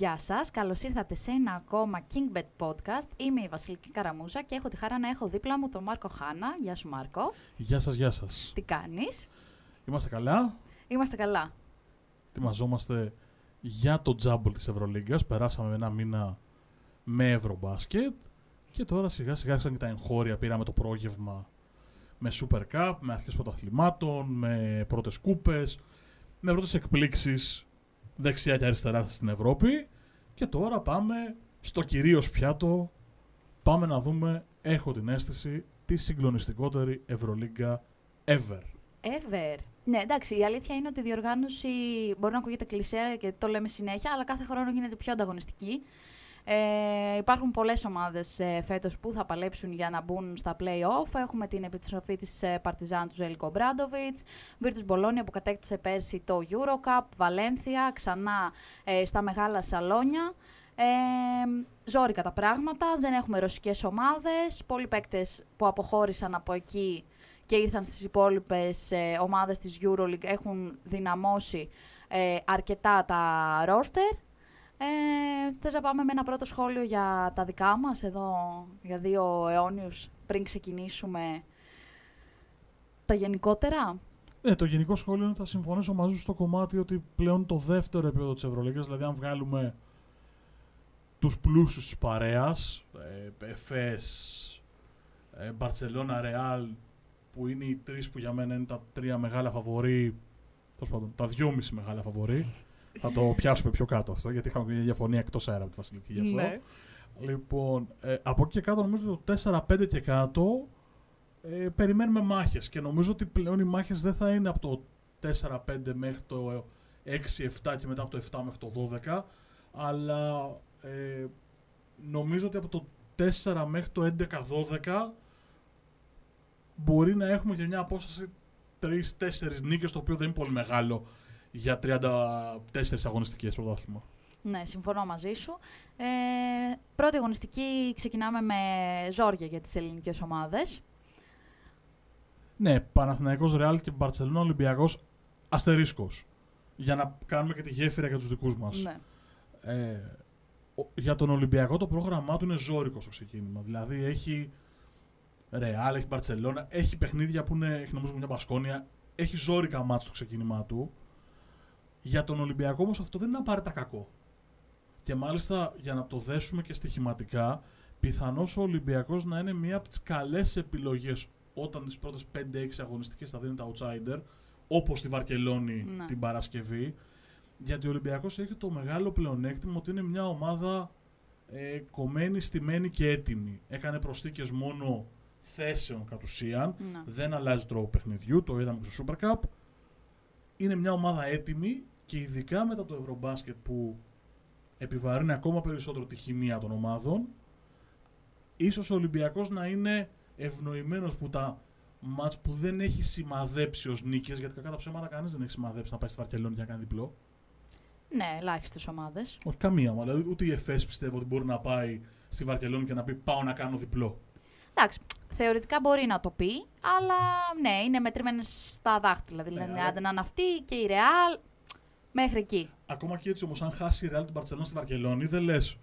Γεια σας, καλώς ήρθατε σε ένα ακόμα KingBet podcast. Είμαι η Βασιλική Καραμούζα και έχω τη χαρά να έχω δίπλα μου τον Μάρκο Χάνα. Γεια σου Μάρκο. Γεια σας, γεια σας. Τι κάνεις; Είμαστε καλά; Είμαστε καλά. Ετοιμαζόμαστε για το τζάμπολ της Ευρωλίγκας. Περάσαμε ένα μήνα με Ευρωμπάσκετ και τώρα σιγά σιγά άρχισαν και τα εγχώρια. Πήραμε το πρόγευμα με Super Cup, με αρχές πρωταθλημάτων, με πρώτες κούπες, με πρώτες εκπλήξεις δεξιά και αριστερά στην Ευρώπη και τώρα πάμε στο κυρίως πιάτο, πάμε να δούμε, έχω την αίσθηση, τη συγκλονιστικότερη Ευρωλίγκα ever. Ever. Ναι, εντάξει, η αλήθεια είναι ότι η διοργάνωση μπορεί να ακούγεται κλεισέα και το λέμε συνέχεια, αλλά κάθε χρόνο γίνεται πιο ανταγωνιστική. Ε, υπάρχουν πολλές ομάδες ε, φέτος που θα παλέψουν για να μπουν στα play-off. Έχουμε την επιστροφή της ε, Παρτιζάν του Ζέλικο Μπράντοβιτς, Virtus Μπολόνια που κατέκτησε πέρσι το Eurocup, Βαλένθια, ξανά ε, στα μεγάλα σαλόνια. Ε, ζόρικα τα πράγματα, δεν έχουμε ρωσικές ομάδες, πολλοί παίκτες που αποχώρησαν από εκεί και ήρθαν στις υπόλοιπες ε, ομάδες της EuroLeague έχουν δυναμώσει ε, αρκετά τα ρόστερ. Ε, θες να πάμε με ένα πρώτο σχόλιο για τα δικά μας εδώ, για δύο αιώνιους, πριν ξεκινήσουμε τα γενικότερα; Ναι, το γενικό σχόλιο είναι ότι θα συμφωνήσω μαζί σου στο κομμάτι ότι πλέον το δεύτερο επίπεδο της Ευρωλίγκας, δηλαδή αν βγάλουμε τους πλούσιους της παρέας, ε, Εφές, ε, Μπαρτσελώνα, Ρεάλ, που είναι οι τρεις που για μένα είναι τα τρία μεγάλα φαβορή, πάντων, τα δυόμιση μεγάλα φαβορή, θα το πιάσουμε πιο κάτω αυτό, γιατί είχαμε μια διαφωνία εκτός αέρα από τη Βασιλική γι' αυτό. Ναι. Λοιπόν, ε, από εκεί και κάτω, νομίζω ότι το 4-5 και κάτω ε, περιμένουμε μάχες. Και νομίζω ότι πλέον οι μάχες δεν θα είναι από το 4-5 μέχρι το 6-7 και μετά από το 7 μέχρι το 12, αλλά ε, νομίζω ότι από το 4 μέχρι το 11-12 μπορεί να έχουμε και μια απόσταση 3-4 νίκες, το οποίο δεν είναι πολύ μεγάλο για 34 αγωνιστικές πρωτάθλημα. Ναι, συμφωνώ μαζί σου. Ε, πρώτη αγωνιστική ξεκινάμε με ζόρια για τις ελληνικές ομάδες. Ναι, Παναθηναϊκός Ρεάλ και Μπαρτσελόνα Ολυμπιακός αστερίσκος. Για να κάνουμε και τη γέφυρα για τους δικούς μας. Ναι. Ε, για τον Ολυμπιακό το πρόγραμμά του είναι ζώρικο στο ξεκίνημα. Δηλαδή έχει Ρεάλ, έχει Μπαρτσελόνα, έχει παιχνίδια που είναι, έχει νομίζω μια Μπασκόνια, έχει ζώρικα μάτς στο ξεκίνημά του. Για τον Ολυμπιακό όμως αυτό δεν είναι απαραίτητα κακό. Και μάλιστα για να το δέσουμε και στοιχηματικά, πιθανώς ο Ολυμπιακός να είναι μία από τις καλές επιλογές όταν τις πρώτες 5-6 αγωνιστικές θα δίνει τα outsider, όπως στη Βαρκελόνη Ναι. την Παρασκευή. Γιατί ο Ολυμπιακός έχει το μεγάλο πλεονέκτημα ότι είναι μια ομάδα ε, κομμένη, στημένη και έτοιμη. Έκανε προσθήκες μόνο θέσεων κατ' ουσίαν. Ναι. Δεν αλλάζει τρόπο παιχνιδιού, το είδαμε και στο Super Cup. Είναι μια ομάδα έτοιμη και ειδικά μετά το Ευρωμπάσκετ που επιβαρύνει ακόμα περισσότερο τη χημεία των ομάδων, ίσως ο Ολυμπιακός να είναι ευνοημένος που τα μάτς που δεν έχει σημαδέψει ως νίκες, γιατί κακά τα ψέματα κανείς δεν έχει σημαδέψει να πάει στη Βαρκελόνη για να κάνει διπλό. Ναι, ελάχιστες ομάδες. Όχι καμία, μα, δηλαδή ούτε η ΕΦΕΣ πιστεύω ότι μπορεί να πάει στη Βαρκελόνη και να πει πάω να κάνω διπλό. Εντάξει, θεωρητικά μπορεί να το πει, αλλά ναι, είναι μετρημένες στα δάχτυλα. Δηλαδή, Ναι, άντε να είναι αυτή και η Ρεάλ μέχρι εκεί. Ακόμα και έτσι όμως, αν χάσει η Real την Barcelona στη Βαρκελόνη, δεν λες.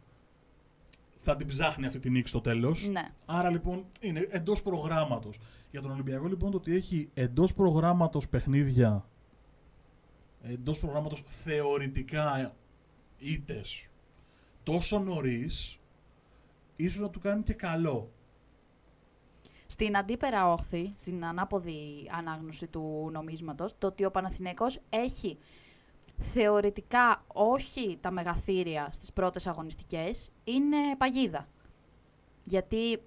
Θα την ψάχνει αυτή τη νίκη στο τέλος. Ναι. Άρα λοιπόν είναι εντός προγράμματος. Για τον Ολυμπιακό λοιπόν το ότι έχει εντός προγράμματος παιχνίδια, εντός προγράμματος θεωρητικά ήττες τόσο νωρίς, ίσως να του κάνει και καλό. Στην αντίπερα όχθη, στην ανάποδη ανάγνωση του νομίσματος, το ότι ο Παναθηναϊκός έχει θεωρητικά όχι τα μεγαθύρια στις πρώτες αγωνιστικές, είναι παγίδα. Γιατί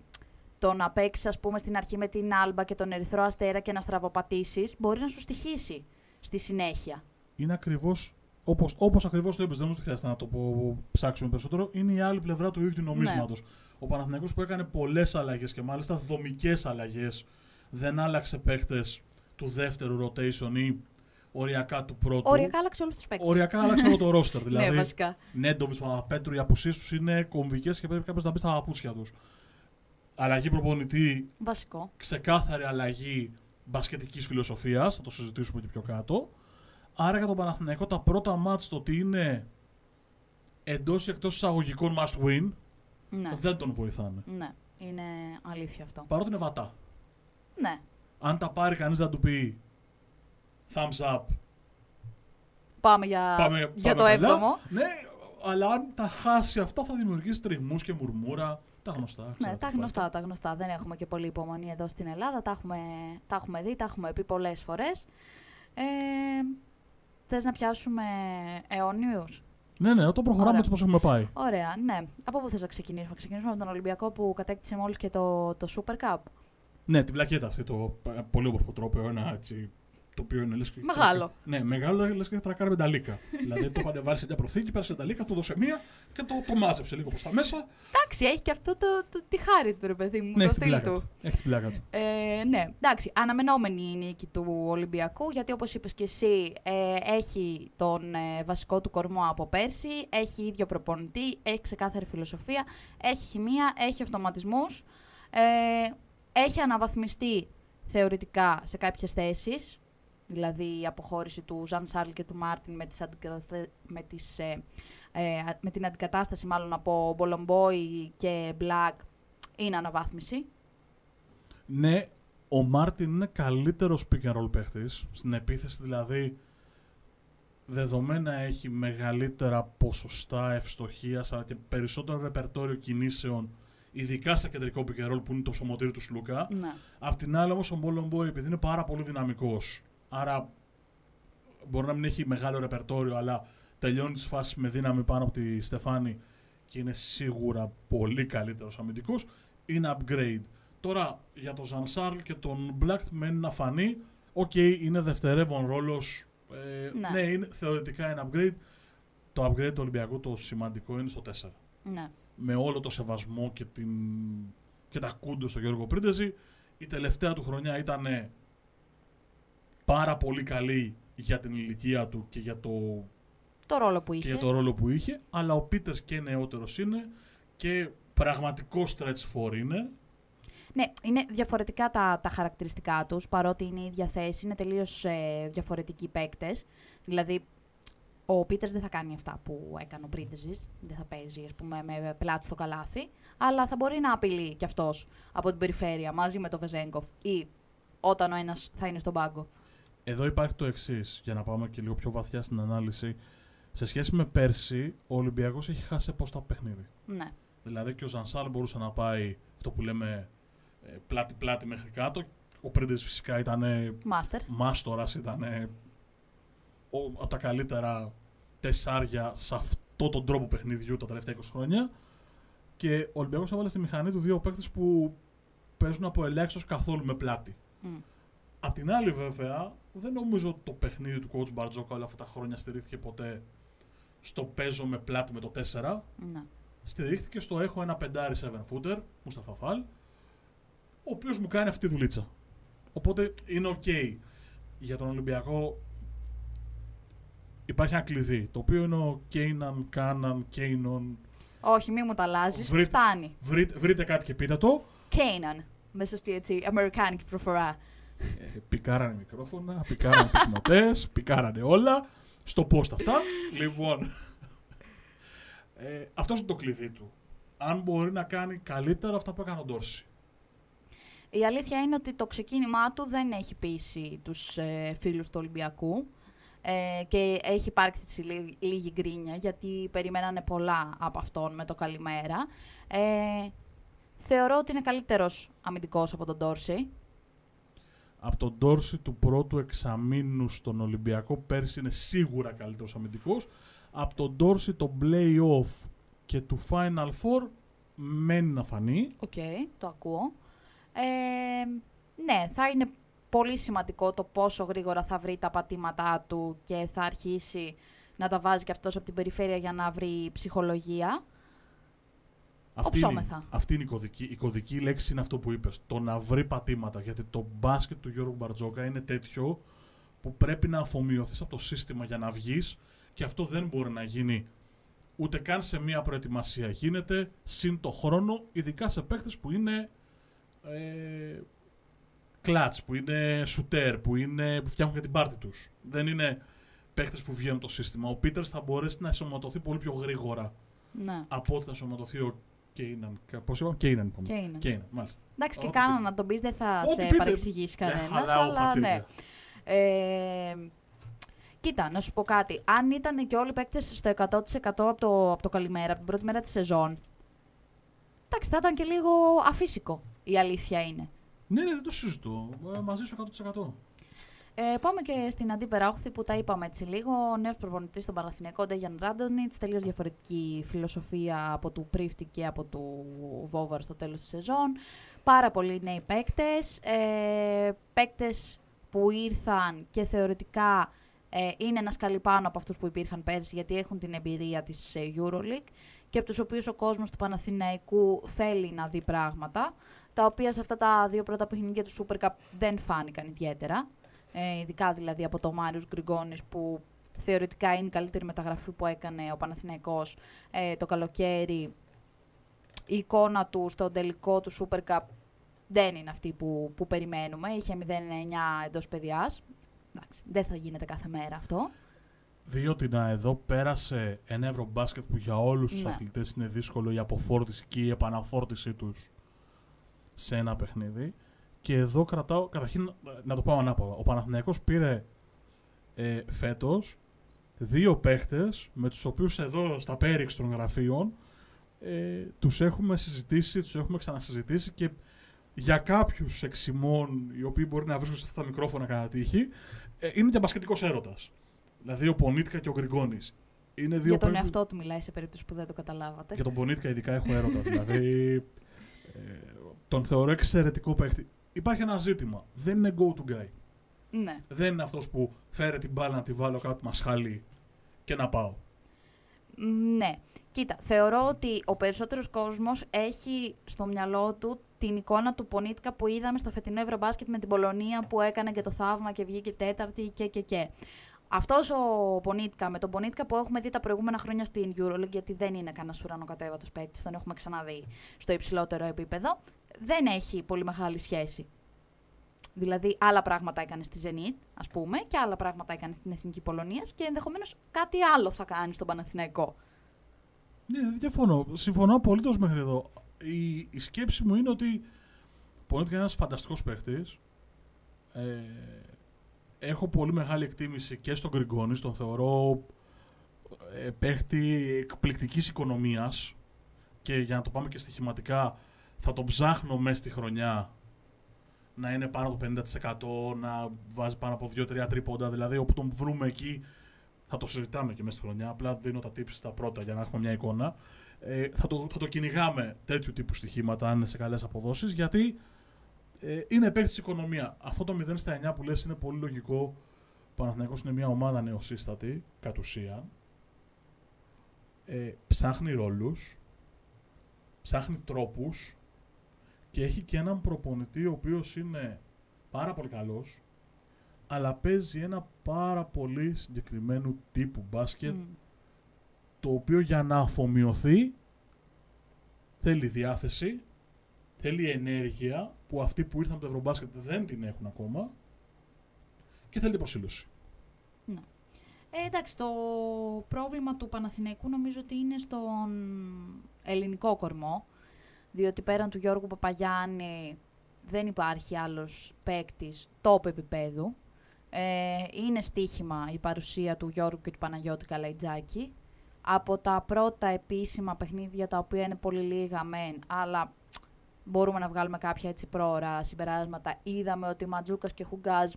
το να παίξεις, ας πούμε, στην αρχή με την Άλμπα και τον Ερυθρό Αστέρα και να στραβοπατήσεις, μπορεί να σου στοιχήσει στη συνέχεια. Είναι ακριβώς όπως όπως ακριβώς το είπες, δεν μου χρειάζεται να το πω, ψάξουμε περισσότερο. Είναι η άλλη πλευρά του ίδιου νομίσματος. Ο Παναθηναϊκός που έκανε πολλές αλλαγές και μάλιστα δομικές αλλαγές, δεν άλλαξε παίχτε του δεύτερου rotation ή οριακά του πρώτου. Οριακά άλλαξε όλους τους παίκτες. Οριακά άλλαξε όλο το roster. ναι, Δηλαδή, βασικά. Νέντοβιτς, Παπαπέτρου, οι απουσίες τους είναι κομβικές και πρέπει κάποιος να μπει στα παπούτσια τους. Αλλαγή προπονητή, Βασικό. ξεκάθαρη αλλαγή μπασκετικής φιλοσοφίας, θα το συζητήσουμε και πιο κάτω. Άρα για τον Παναθηναϊκό τα πρώτα μάτς το ότι είναι εντός ή εκτός εισαγωγικών must win Ναι, δεν τον βοηθάνε. ναι, είναι αλήθεια αυτό. Παρότι είναι βατά. Ναι, Αν τα πάρει κανείς να του πει thumbs up, πάμε για, πάμε, για πάμε το καλά. έβδομο. Ναι, αλλά αν τα χάσει αυτά θα δημιουργήσει τριγμούς και μουρμούρα. Τα γνωστά. Ναι, ξέρετε, τα τι γνωστά, τα γνωστά. Δεν έχουμε και πολύ υπομονή εδώ στην Ελλάδα. Τα έχουμε, τα έχουμε δει, τα έχουμε πει πολλές φορές. Ε, θες να πιάσουμε αιώνιους; Ναι, ναι, όταν προχωράμε Ωραία. έτσι όπως έχουμε πάει. Ωραία, ναι. Από πού θες να ξεκινήσουμε; Ξεκινήσουμε από τον Ολυμπιακό που κατέκτησε μόλις και το, το Super Cup. Ναι, την πλακέτα αυτή, το ε, πολύ όμορφο τρόπο, ένα έτσι. Το οποίο είναι λες και. έχει Μεγάλο. τρακα- Ναι, μεγάλο λες και έχει τρακάρει με τα λίκα. δηλαδή το είχαν βάλει σε μια προθήκη, πέρασε τα λίκα, του έδωσε μία και το, το μάζεψε λίγο προς τα μέσα. Εντάξει, έχει και αυτό το, το, τη χάρη του, ρε παιδί μου, ναι, το έχει την στυλ πλάκα του. του. Έχει την πλάκα του. Ε, ναι, εντάξει, αναμενόμενη η νίκη του Ολυμπιακού, γιατί όπως είπες και εσύ, ε, έχει τον ε, βασικό του κορμό από πέρσι, έχει ίδιο προπονητή, έχει ξεκάθαρη φιλοσοφία, έχει χημεία, έχει αυτοματισμούς, ε, έχει αναβαθμιστεί θεωρητικά σε κάποιες θέσεις, δηλαδή η αποχώρηση του Ζαν Σάρλ και του Μάρτιν με, τις αντικαταστα- με, τις, ε, ε, με την αντικατάσταση μάλλον από Μπολομπόι και Μπλακ είναι αναβάθμιση. Ναι, ο Μάρτιν είναι καλύτερος pick and roll παίχτης. Στην επίθεση δηλαδή δεδομένα έχει μεγαλύτερα ποσοστά ευστοχίας αλλά και περισσότερο ρεπερτόριο κινήσεων, ειδικά στα κεντρικό pick and roll που είναι το ψωμοτήρι του Σλούκα. Ναι. Απ' την άλλη όμως ο Μπόλον Boy επειδή είναι πάρα πολύ δυναμικός, άρα μπορεί να μην έχει μεγάλο ρεπερτόριο, αλλά τελειώνει τις φάσεις με δύναμη πάνω από τη Στεφάνη και είναι σίγουρα πολύ καλύτερος αμυντικός, είναι upgrade. Τώρα για τον Ζαν Σαρλ και τον Black μένει να φανεί. Οκ, είναι δευτερεύον ρόλος. Ε, Ναι. ναι. είναι, θεωρητικά είναι upgrade. Το upgrade του Ολυμπιακού το σημαντικό είναι στο 4 Ναι. με όλο το σεβασμό και, την... και τα κούντο στο Γιώργο Πρίντεζη. Η τελευταία του χρονιά ήταν πάρα πολύ καλή για την ηλικία του και για το, Το ρόλο που και είχε. για το ρόλο που είχε, αλλά ο Πίτερς και νεότερος είναι και πραγματικό stretch for είναι. Ναι, είναι διαφορετικά τα, τα χαρακτηριστικά τους, παρότι είναι η ίδια θέση, είναι τελείως ε, διαφορετικοί παίκτες. Δηλαδή, ο Πίτερς δεν θα κάνει αυτά που έκανε ο Πρίντεζης, δεν θα παίζει ας πούμε, με πλάτη στο καλάθι, αλλά θα μπορεί να απειλεί κι αυτός από την περιφέρεια μαζί με τον Βεζέγκοφ ή όταν ο ένας θα είναι στον πάγκο. Εδώ υπάρχει το εξής, για να πάμε και λίγο πιο βαθιά στην ανάλυση. Σε σχέση με πέρσι, ο Ολυμπιακός έχει χάσει πώς τα παιχνίδι. Ναι, Δηλαδή και ο Ζανσάρ μπορούσε να πάει αυτό που λέμε ε, πλάτη-πλάτη μέχρι κάτω. Ο Πρίντες φυσικά ήταν μάστερ. μάστορας, ήταν από τα καλύτερα τεσσάρια σε αυτό τον τρόπο παιχνιδιού τα τελευταία 20 χρόνια. Και ο Ολυμπιακός έβαλε στη μηχανή του δύο παίκτες που παίζουν από ελάχιστος καθόλου με πλάτη. Μμ. Απ' την άλλη, βέβαια, δεν νομίζω ότι το παιχνίδι του coach Μπαρτζόκα όλα αυτά τα χρόνια στηρίχθηκε ποτέ στο παίζω με πλάτη με το 4. Ναι. Στηρίχθηκε στο έχω ένα πεντάρι 7 footer, Μουσταφα Φαλ, ο οποίος μου κάνει αυτή τη δουλίτσα. Οπότε είναι ok. Για τον Ολυμπιακό υπάρχει ένα κλειδί, το οποίο είναι ο Κέιναν, Κάναν, Κέινον. Όχι, μη μου τα αλλάζεις. Βρείτε- Φτάνει. Βρείτε, βρείτε κάτι και πείτε το. Κέιναν. Με σωστή έτσι, αμερικάνικη προφορά. Ε, πικάρανε μικρόφωνα, πικάρανε πυκνοτές, πικάρανε όλα. Στο post αυτά. λοιπόν, ε, αυτός είναι το κλειδί του. Αν μπορεί να κάνει καλύτερα αυτά που έκανε ο Ντόρση. Η αλήθεια είναι ότι το ξεκίνημά του δεν έχει πείσει τους ε, φίλους του Ολυμπιακού ε, και έχει υπάρξει λί- λίγη γκρίνια γιατί περιμένανε πολλά από αυτόν με το καλημέρα. Ε, θεωρώ ότι είναι καλύτερος αμυντικός από τον Ντόρσεϊ. Από τον Ντόρσεϊ του πρώτου εξαμήνου στον Ολυμπιακό πέρσι είναι σίγουρα καλύτερος αμυντικός. Από τον Ντόρσεϊ του play-off και του Final Four μένει να φανεί. Οκ, το ακούω. Ε, ναι, θα είναι πολύ σημαντικό το πόσο γρήγορα θα βρει τα πατήματά του και θα αρχίσει να τα βάζει και αυτός από την περιφέρεια για να βρει ψυχολογία. Αυτή είναι, Οψόμεθα. αυτή είναι η κωδική. Η κωδική λέξη είναι αυτό που είπες. Το να βρει πατήματα. Γιατί το μπάσκετ του Γιώργου Μπαρτζόκα είναι τέτοιο που πρέπει να αφομοιωθείς από το σύστημα για να βγεις και αυτό δεν μπορεί να γίνει ούτε καν σε μία προετοιμασία. Γίνεται συν το χρόνο, ειδικά σε παίχτες που είναι ε, κλατς, που είναι σουτέρ, που, είναι, που φτιάχνουν για την πάρτη τους. Δεν είναι παίχτε που βγαίνουν από το σύστημα. Ο Πίτερς θα μπορέσει να ενσωματωθεί πολύ πιο γρήγορα Ναι. από ό,τι θα ενσωματωθεί ο Κέιναν. Πώς είπαμε, Κέιναν. είπαμε. Κέιναν. Κέιναν, μάλιστα. Εντάξει, και Ό,τι κάνα πείτε. να τον πεις δεν θα Ό,τι σε πείτε. παρεξηγήσει Δεν κανένας. χαλάω Αλλά χατήρια. ναι. Ε, κοίτα, να σου πω κάτι. Αν ήταν και όλοι οι παίκτες στο 100% από το, από το καλημέρα, από την πρώτη μέρα της σεζόν, εντάξει, θα ήταν και λίγο αφύσικο. Η αλήθεια είναι. Ναι, ναι, δεν το συζητώ. Ε, μαζί σου 100%. Ε, πάμε και στην αντίπερα όχθη που τα είπαμε έτσι λίγο. Ο νέος προπονητής στον Παναθηναϊκό, Ντέγιαν Ράντονιτς. Τελείως διαφορετική φιλοσοφία από του Πρίφτη και από του Βόβαρ στο τέλος της σεζόν. Πάρα πολλοί νέοι παίκτες. Ε, παίκτες που ήρθαν και θεωρητικά ε, είναι ένας σκαλί πάνω από αυτούς που υπήρχαν πέρσι, γιατί έχουν την εμπειρία της Euroleague και από τους οποίους ο κόσμος του Παναθηναϊκού θέλει να δει πράγματα. Τα οποία σε αυτά τα δύο πρώτα παιχνίδια του Super Cup δεν φάνηκαν ιδιαίτερα. Ε, ειδικά δηλαδή από το Μάριος Γκριγκόνης που θεωρητικά είναι η καλύτερη μεταγραφή που έκανε ο Παναθηναϊκός ε, το καλοκαίρι. Η εικόνα του στο τελικό του Super Cup δεν είναι αυτή που, που περιμένουμε. Είχε 0-9 εντός παιδιάς. Εντάξει, δεν θα γίνεται κάθε μέρα αυτό. Διότι να εδώ πέρασε ένα ευρωμπάσκετ που για όλους τους Ναι. αθλητές είναι δύσκολο η αποφόρτιση και η επαναφόρτιση τους σε ένα παιχνίδι. Και εδώ κρατάω, καταρχήν να το πάω ανάποδα. Ο Παναθηναϊκός πήρε ε, φέτος δύο παίχτες με τους οποίους εδώ στα πέριξ των γραφείων ε, τους έχουμε συζητήσει, τους έχουμε ξανασυζητήσει και για κάποιους εξημών οι οποίοι μπορεί να βρίσκονται σε αυτά τα μικρόφωνα κατά τύχη ε, είναι και μπασκετικός έρωτας. Δηλαδή ο Πονίτικα και ο Γκριγκόνης. Είναι δύο Για τον παίκτες- εαυτό του μιλάει σε περίπτωση που δεν το καταλάβατε. για τον Πονίτικα ειδικά έχω έρωτα. δηλαδή ε, τον θεωρώ εξαιρετικό παίκτη. Υπάρχει ένα ζήτημα. Δεν είναι go to guy. Ναι. Δεν είναι αυτός που φέρε την μπάλα να τη βάλω κάτω του μασχαλί και να πάω. Μ, Ναι. Κοίτα, θεωρώ ότι ο περισσότερος κόσμος έχει στο μυαλό του την εικόνα του Πονίτικα που είδαμε στο φετινό Ευρωμπάσκετ με την Πολωνία που έκανε και το θαύμα και βγήκε τέταρτη και και και. Αυτός ο Πονίτικα, με τον Πονίτικα που έχουμε δει τα προηγούμενα χρόνια στην EuroLeague, γιατί δεν είναι κανένας ουρανοκατέβατος παίκτης, τον έχουμε ξαναδεί στο υψηλότερο επίπεδο, δεν έχει πολύ μεγάλη σχέση. Δηλαδή, άλλα πράγματα έκανε στη Zenit, ας πούμε, και άλλα πράγματα έκανε στην Εθνική Πολωνίας και ενδεχομένως κάτι άλλο θα κάνει στον Παναθηναϊκό. Ναι, δεν διαφωνώ. Συμφωνώ απολύτως μέχρι εδώ. Η, η σκέψη μου είναι ότι ο Πονίτικα είναι ένας φανταστικός παίχτης. Ε, έχω πολύ μεγάλη εκτίμηση και στον Γκριγκόνη. Τον θεωρώ ε, παίχτη εκπληκτικής οικονομίας και για να το πάμε και στοιχηματικά θα τον ψάχνω μέσα στη χρονιά να είναι πάνω από το 50%, να βάζει πάνω από 2-3 τρίποντα. Δηλαδή, όπου τον βρούμε εκεί, θα το συζητάμε και μέσα στη χρονιά. Απλά δίνω τα tips στα πρώτα για να έχουμε μια εικόνα. Ε, θα, το, θα το κυνηγάμε τέτοιου τύπου στοιχήματα, αν είναι σε καλές αποδόσεις, γιατί ε, είναι παίχτη οικονομία. Αυτό το 0 στα 9 που λες είναι πολύ λογικό. Ο Παναθηναϊκός είναι μια ομάδα νεοσύστατη, κατ' ουσίαν. Ε, ψάχνει ρόλους, ψάχνει τρόπους και έχει και έναν προπονητή ο οποίος είναι πάρα πολύ καλός αλλά παίζει ένα πάρα πολύ συγκεκριμένου τύπου μπάσκετ Μμ. το οποίο για να αφομοιωθεί θέλει διάθεση, θέλει ενέργεια που αυτοί που ήρθαν από το Ευρωμπάσκετ δεν την έχουν ακόμα και θέλει προσήλωση. Ε, εντάξει, το πρόβλημα του Παναθηναϊκού νομίζω ότι είναι στον ελληνικό κορμό, διότι πέραν του Γιώργου Παπαγιάννη δεν υπάρχει άλλος παίκτης top επίπεδου. Ε, είναι στοίχημα η παρουσία του Γιώργου και του Παναγιώτη Καλαϊτζάκη. Από τα πρώτα επίσημα παιχνίδια, τα οποία είναι πολύ λίγα μεν, αλλά μπορούμε να βγάλουμε κάποια έτσι πρόωρα συμπεράσματα, είδαμε ότι Ματζούκας και Χουγκάζ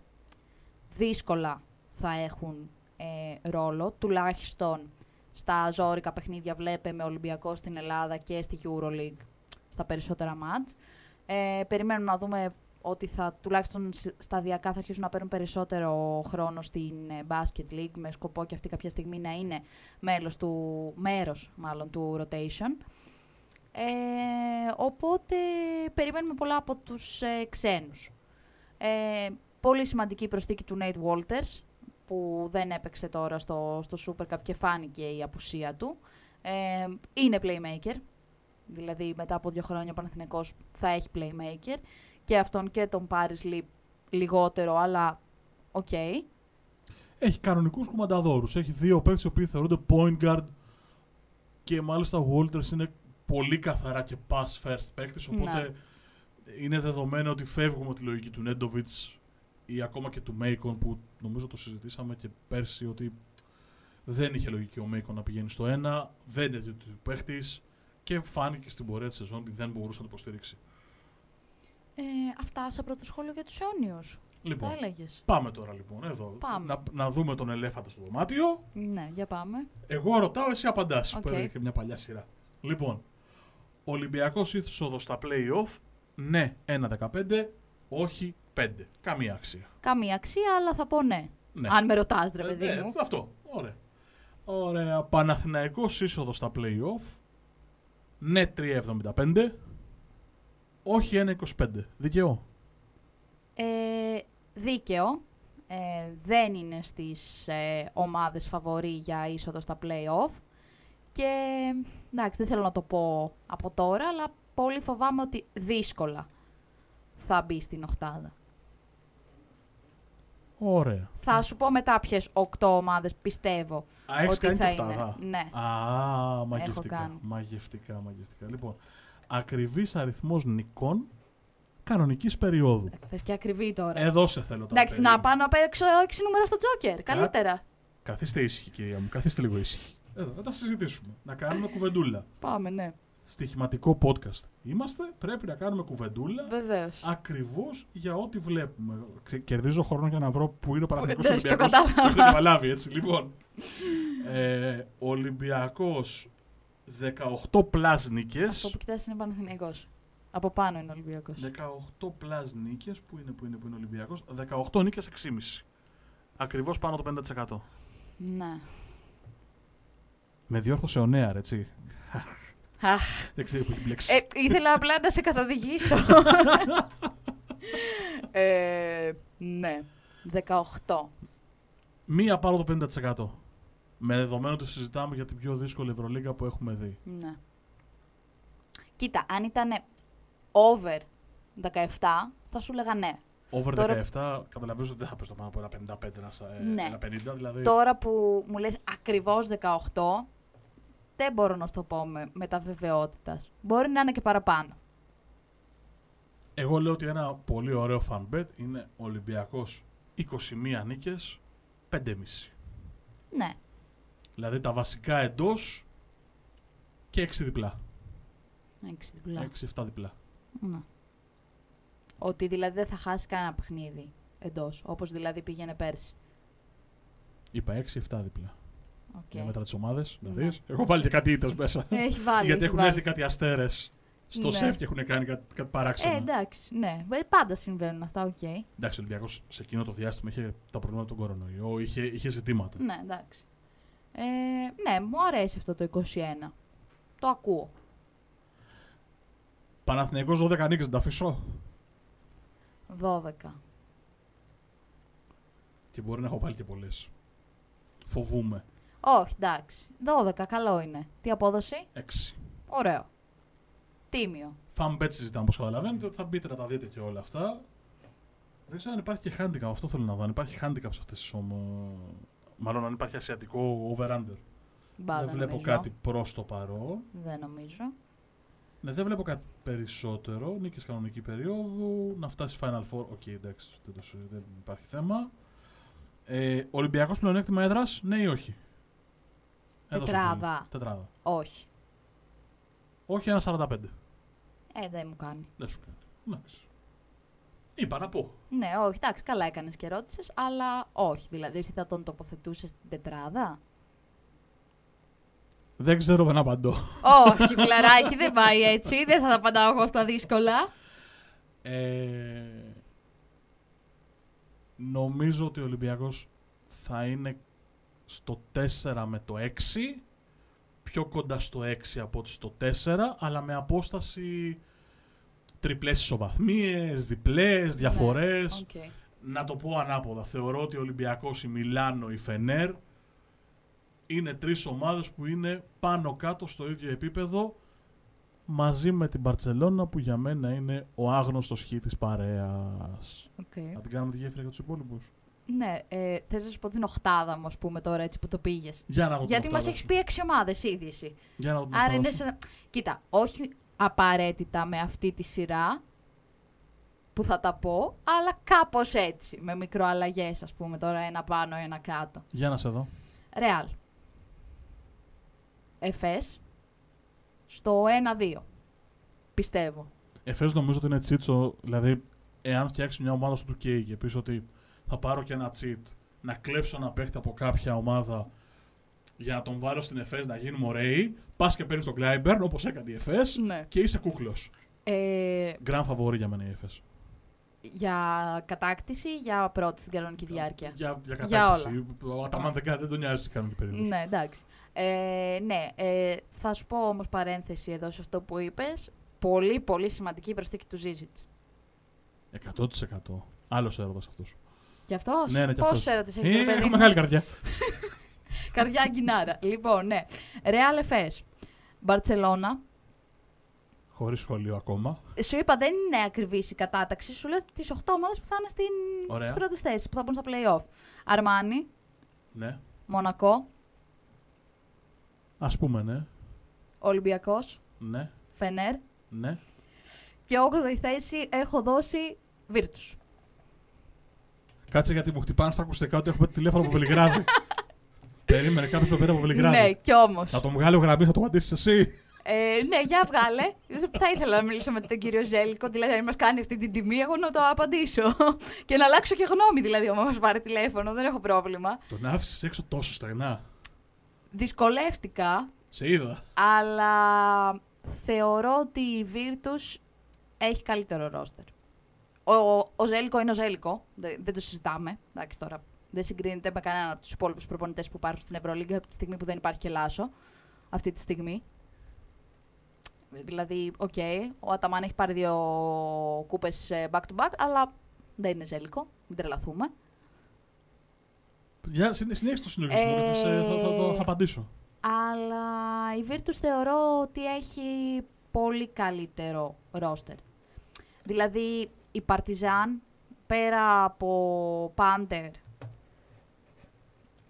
δύσκολα θα έχουν ε, ρόλο, τουλάχιστον στα ζόρικα παιχνίδια βλέπουμε Ολυμπιακό στην Ελλάδα και στη EuroLeague στα περισσότερα μάτς. Ε, περιμένουμε να δούμε ότι θα τουλάχιστον σ- σταδιακά θα αρχίσουν να παίρνουν περισσότερο χρόνο στην ε, Basket League με σκοπό και αυτή κάποια στιγμή να είναι μέλος του, μέρος μάλλον του rotation. Ε, οπότε περιμένουμε πολλά από τους ε, ξένους. Ε, πολύ σημαντική η προσθήκη του Nate Walters που δεν έπαιξε τώρα στο, στο Super Cup και φάνηκε η απουσία του. Ε, είναι playmaker, δηλαδή μετά από δύο χρόνια ο Παναθηναϊκός θα έχει playmaker και αυτόν και τον Paris Lee λιγότερο, αλλά οκ. έχει κανονικούς κουμανταδόρους. Έχει δύο παίκτες οι οποίοι θεωρούνται point guard και μάλιστα ο Walters είναι πολύ καθαρά και pass first παίκτης, οπότε είναι δεδομένο ότι φεύγουμε από τη λογική του Νέντοβιτς ή ακόμα και του Μέικον που νομίζω το συζητήσαμε και πέρσι ότι δεν είχε λογική ο Μέικον να πηγαίνει στο ένα, δεν είναι του παίχτη και φάνηκε στην πορεία της σεζόν ότι δεν μπορούσε να το υποστηρίξει. Ε, αυτά σε πρώτο σχόλιο για τους αιώνιους. Λοιπόν, Τα έλεγες. πάμε τώρα λοιπόν εδώ. Πάμε. Να, να δούμε τον ελέφαντα στο δωμάτιο. Ναι, για πάμε. Εγώ ρωτάω, εσύ απαντάς. Οκ. Που έλεγε και μια παλιά σειρά. Λοιπόν, Ολυμπιακός είσοδο στα playoff. Ναι, 1-15. Όχι 5. Καμία αξία. Καμία αξία, αλλά θα πω ναι. Ναι. Αν με ρωτάς, ρε παιδί Ε, μου. ε, αυτό. Ωραία. Ωραία. Παναθηναϊκός είσοδο στα play-off. Ναι 3,75. Όχι 1,25. Δικαιό. Ε, δίκαιο. Ε, δεν είναι στις ε, ομάδες φαβορή για είσοδο στα play-off. Και εντάξει, δεν θέλω να το πω από τώρα, αλλά πολύ φοβάμαι ότι δύσκολα θα μπει στην οχτάδα. Ωραία. Θα σου πω μετά ποιες οκτώ ομάδες πιστεύω Α, έχεις ότι κάνει θα το είναι. οκτάδα. Ναι. Α, μαγευτικά. κάνει. Μαγευτικά, μαγευτικά. Λοιπόν, ακριβής αριθμός νικών κανονικής περίοδου. Θες και ακριβή τώρα. Εδώ σε θέλω τώρα. Εντάξει, να πάω να παίξω 6 νούμερα στο Τζόκερ. Καλύτερα. Καθίστε ήσυχοι, κυρία μου. Καθίστε λίγο ήσυχοι. Εδώ, να τα συζητήσουμε. Να κάνουμε κουβεντούλα. Πάμε, ναι. Στοιχηματικό podcast. Είμαστε, πρέπει να κάνουμε κουβεντούλα. Βεβαίως. Ακριβώς για ό,τι βλέπουμε. Ξε- Κερδίζω χρόνο για να βρω πού είναι ο Παναγενικό Ναι, στο Ολυμπιακός. κατάλαβα. Το έχω καταλάβει έτσι. Λοιπόν. Ε, Ολυμπιακός 18 plus νίκες. Αυτό που κοιτάς είναι Παναθηναϊκός. Από πάνω είναι Ολυμπιακός. 18 πλάς νίκε. Πού είναι, πού είναι, πού είναι ο Ολυμπιακός. 18 νίκες 6,5. Ακριβώς πάνω το 50%. Ναι. Με διόρθωσε ο Νέαρ, έτσι. Αχ. Δεν ξέρω που έχει μπλέξει. Ε, ήθελα απλά να σε καθοδηγήσω. ε, ναι. 18. Μία πάνω το 50%. Με δεδομένο ότι συζητάμε για την πιο δύσκολη Ευρωλίγα που έχουμε δει. Ναι. Κοίτα, αν ήταν over 17, θα σου λέγα ναι. Over Τώρα- 17, καταλαβαίνω ότι δεν θα πες το πάνω από ένα 55, ένα, σα- ε, Ναι. ένα 50, δηλαδή. Τώρα που μου λες ακριβώς 18, δεν μπορώ να σου το πω με, με τα βεβαιότητας. Μπορεί να είναι και παραπάνω. Εγώ λέω ότι ένα πολύ ωραίο fan bet είναι Ολυμπιακός 21 νίκες, 5,5. Ναι. Δηλαδή τα βασικά εντός και 6 διπλά. 6 διπλά. 6-7 διπλά. Ναι. Ότι δηλαδή δεν θα χάσει κανένα παιχνίδι εντός, όπως δηλαδή πήγαινε πέρσι. Είπα 6-7 διπλά. Οκ. Για μέτρα τις ομάδες, να Ναι. δεις. Έχω βάλει και κάτι ήττες μέσα. Έχει βάλει. Γιατί έχει έχουν βάλει. έρθει κάτι αστέρες στο Ναι. ΣΕΦ και έχουν κάνει κάτι, κάτι παράξενο. Ε, εντάξει, ναι. Ε, Πάντα συμβαίνουν αυτά, οκ. Εντάξει, ο Ολυμπιακός σε εκείνο το διάστημα είχε τα προβλήματα του κορονοϊού, είχε, είχε ζητήματα. Ναι, εντάξει. Ε, ναι, μου αρέσει αυτό το 21. Το ακούω. Παναθηναϊκός 12 νίκες, να τα αφήσω. 12. Και μπορεί να έχω βάλει και πολλές. Φοβούμαι. Όχι, εντάξει. 12, καλό είναι. Τι απόδοση; 6. Ωραίο. Τίμιο. Fan bet συζητάμε όπως καταλαβαίνετε. Θα μπείτε να τα δείτε και όλα αυτά. Δεν ξέρω αν υπάρχει και handicap. Αυτό θέλω να δω. Αν υπάρχει handicap σε αυτές τις ομο... Μάλλον αν υπάρχει ασιατικό over-under. Μπα, δεν βλέπω νομίζω. κάτι προς το παρόν. Δεν νομίζω. Ναι, δεν βλέπω κάτι περισσότερο. Νίκες κανονική περίοδου. Να φτάσει Final Four. Οκ, εντάξει. Δεν, το, συ- δεν υπάρχει θέμα. Ε, Ολυμπιακός πλεονέκτημα έδρας, ναι ή όχι; Έδωσε Τετράδα. φίλε. Τετράδα. Όχι. Όχι ένα 45. Ε, δεν μου κάνει. Δεν σου κάνει. Εντάξει. Είπα να πω. Ναι, όχι, εντάξει, καλά έκανες και ρώτησες, αλλά όχι. Δηλαδή, εσύ θα τον τοποθετούσες στην τετράδα; Δεν ξέρω, δεν απαντώ. όχι, φιλαράκι, δεν πάει έτσι. Δεν θα τα απαντάω εγώ στα δύσκολα. Ε, νομίζω ότι ο Ολυμπιακός θα είναι στο 4 με το 6. Πιο κοντά στο 6 από ότι στο 4, αλλά με απόσταση τριπλές ισοβαθμίες, διπλές, διαφορές. Οκ. Να το πω ανάποδα. Θεωρώ ότι ο Ολυμπιακός, η Μιλάνο, η Φενέρ είναι τρεις ομάδες που είναι πάνω κάτω στο ίδιο επίπεδο μαζί με την Μπαρτσελώνα που για μένα είναι ο άγνωστος Χ της παρέας. Οκ. Να την κάνουμε τη γέφυρα για τους υπόλοιπους. Ναι, ε, θες να σου πω την οχτάδα μου, ας πούμε, τώρα έτσι που το πήγες. Για να δω την Γιατί μας οχτάδα έχεις σου. πει έξι ομάδες ήδη εσύ. Για να δω την Άρα οχτάδα είναι σου. σε... Κοίτα, όχι απαραίτητα με αυτή τη σειρά που θα τα πω, αλλά κάπως έτσι, με μικροαλλαγές ας πούμε τώρα ένα πάνω, ένα κάτω. Για να σε δω. Ρεάλ. Εφές. Στο 1-2. Πιστεύω. Εφές νομίζω ότι είναι τσίτσο, δηλαδή εάν φτιάξεις μια ομάδα σου του K και πεις ότι θα πάρω και ένα cheat, να κλέψω ένα παίχτη από κάποια ομάδα για να τον βάλω στην Εφές να γίνουμε ωραίοι, πας και παίρνεις τον Glyburn όπως έκανε η Εφές Ναι. και είσαι κούκλος. Ε, Grand favori για μένα η Εφές. για κατάκτηση, για πρώτη στην κανονική διάρκεια. Για, για Για κατάκτηση. Ο Αταμάν δεν, κάνει- δεν τον νοιάζει σε κανονική περίπτωση. Ναι, εντάξει. Ε, ναι, ε, θα σου πω όμως παρένθεση εδώ σε αυτό που είπες. Πολύ, πολύ σημαντική η προσθήκη του Ζίζιτς. 100%. Άλλος έρωτας αυτός. Και αυτός, Ναι, ναι, και πώς αυτός. έρωτες έχεις Ε, το παιδί έχω μου; μεγάλη καρδιά. Καρδιά αγκινάρα. λοιπόν, ναι. Ρεάλ Εφές. Μπαρτσελώνα. Χωρίς σχολείο ακόμα. Σου είπα δεν είναι ακριβή η κατάταξη. Σου λέω τις 8 ομάδες που θα είναι στην... Ωραία. στις πρώτες θέσεις, που θα μπουν στα playoff. Αρμάνι, Ναι. Μονακό, Ας πούμε ναι. Ολυμπιακός, Ναι. Φενέρ. Ναι. Και 8η θέση έχω δώσει Βίρτους. Κάτσε γιατί μου χτυπάνε στα ακουστικά ότι έχουμε τηλέφωνο από Βελιγράδι. Περίμενε κάποιος που πήρε από Βελιγράδι. Ναι, κι όμως. Θα το βγάλει ο γραμμή, θα το απαντήσεις εσύ. Ε, ναι, για βγάλε. θα ήθελα να μιλήσω με τον κύριο Ζέλικο, δηλαδή αν μας κάνει αυτή την τιμή, εγώ να το απαντήσω. και να αλλάξω και γνώμη, δηλαδή, άμα μας πάρει τηλέφωνο, δεν έχω πρόβλημα. Τον άφησες έξω τόσο στεγνά. Δυσκολεύτηκα, Σε είδα. αλλά θεωρώ ότι η Virtus έχει καλύτερο ρόστερ. Ο, ο Ζέλικο είναι ο Ζέλικο, δεν, δεν το συζητάμε. Εντάξει τώρα, δεν συγκρίνεται με κανέναν από τους υπόλοιπους προπονητές που υπάρχουν στην Ευρωλίγκα από τη στιγμή που δεν υπάρχει και Λάσο. Αυτή τη στιγμή. Δηλαδή, οκ, ο Αταμάν έχει πάρει δύο κούπες back to back, αλλά δεν είναι Ζέλικο, μην τρελαθούμε. Για συνέ- συνέχισε το συλλογισμό Ε, και θα, σε- θα, θα, το- θα απαντήσω. Αλλά η Virtus θεωρώ ότι έχει πολύ καλύτερο ρόστερ. Δηλαδή η Παρτιζάν πέρα από Πάντερ,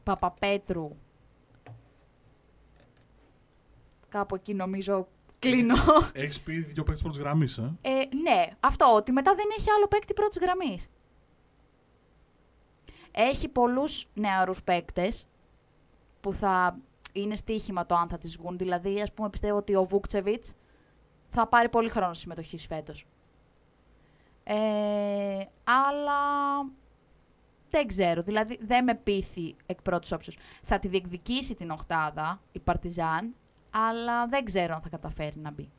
Παπαπέτρου, κάπου εκεί νομίζω κλείνω. Έχεις πει δύο παίκτες πρώτης γραμμής, ε; Ε, ναι, αυτό, ότι μετά δεν έχει άλλο παίκτη πρώτης γραμμής. Έχει πολλούς νεαρούς παίκτες που θα είναι στοίχημα το αν θα τις βγουν. Δηλαδή, ας πούμε, πιστεύω ότι ο Βούκτσεβιτς θα πάρει πολύ χρόνο συμμετοχής φέτος. Ε, αλλά δεν ξέρω, δηλαδή δεν με πείθει εκ πρώτης όψεως. Θα τη διεκδικήσει την οκτάδα η Παρτιζάν, αλλά δεν ξέρω αν θα καταφέρει να μπει.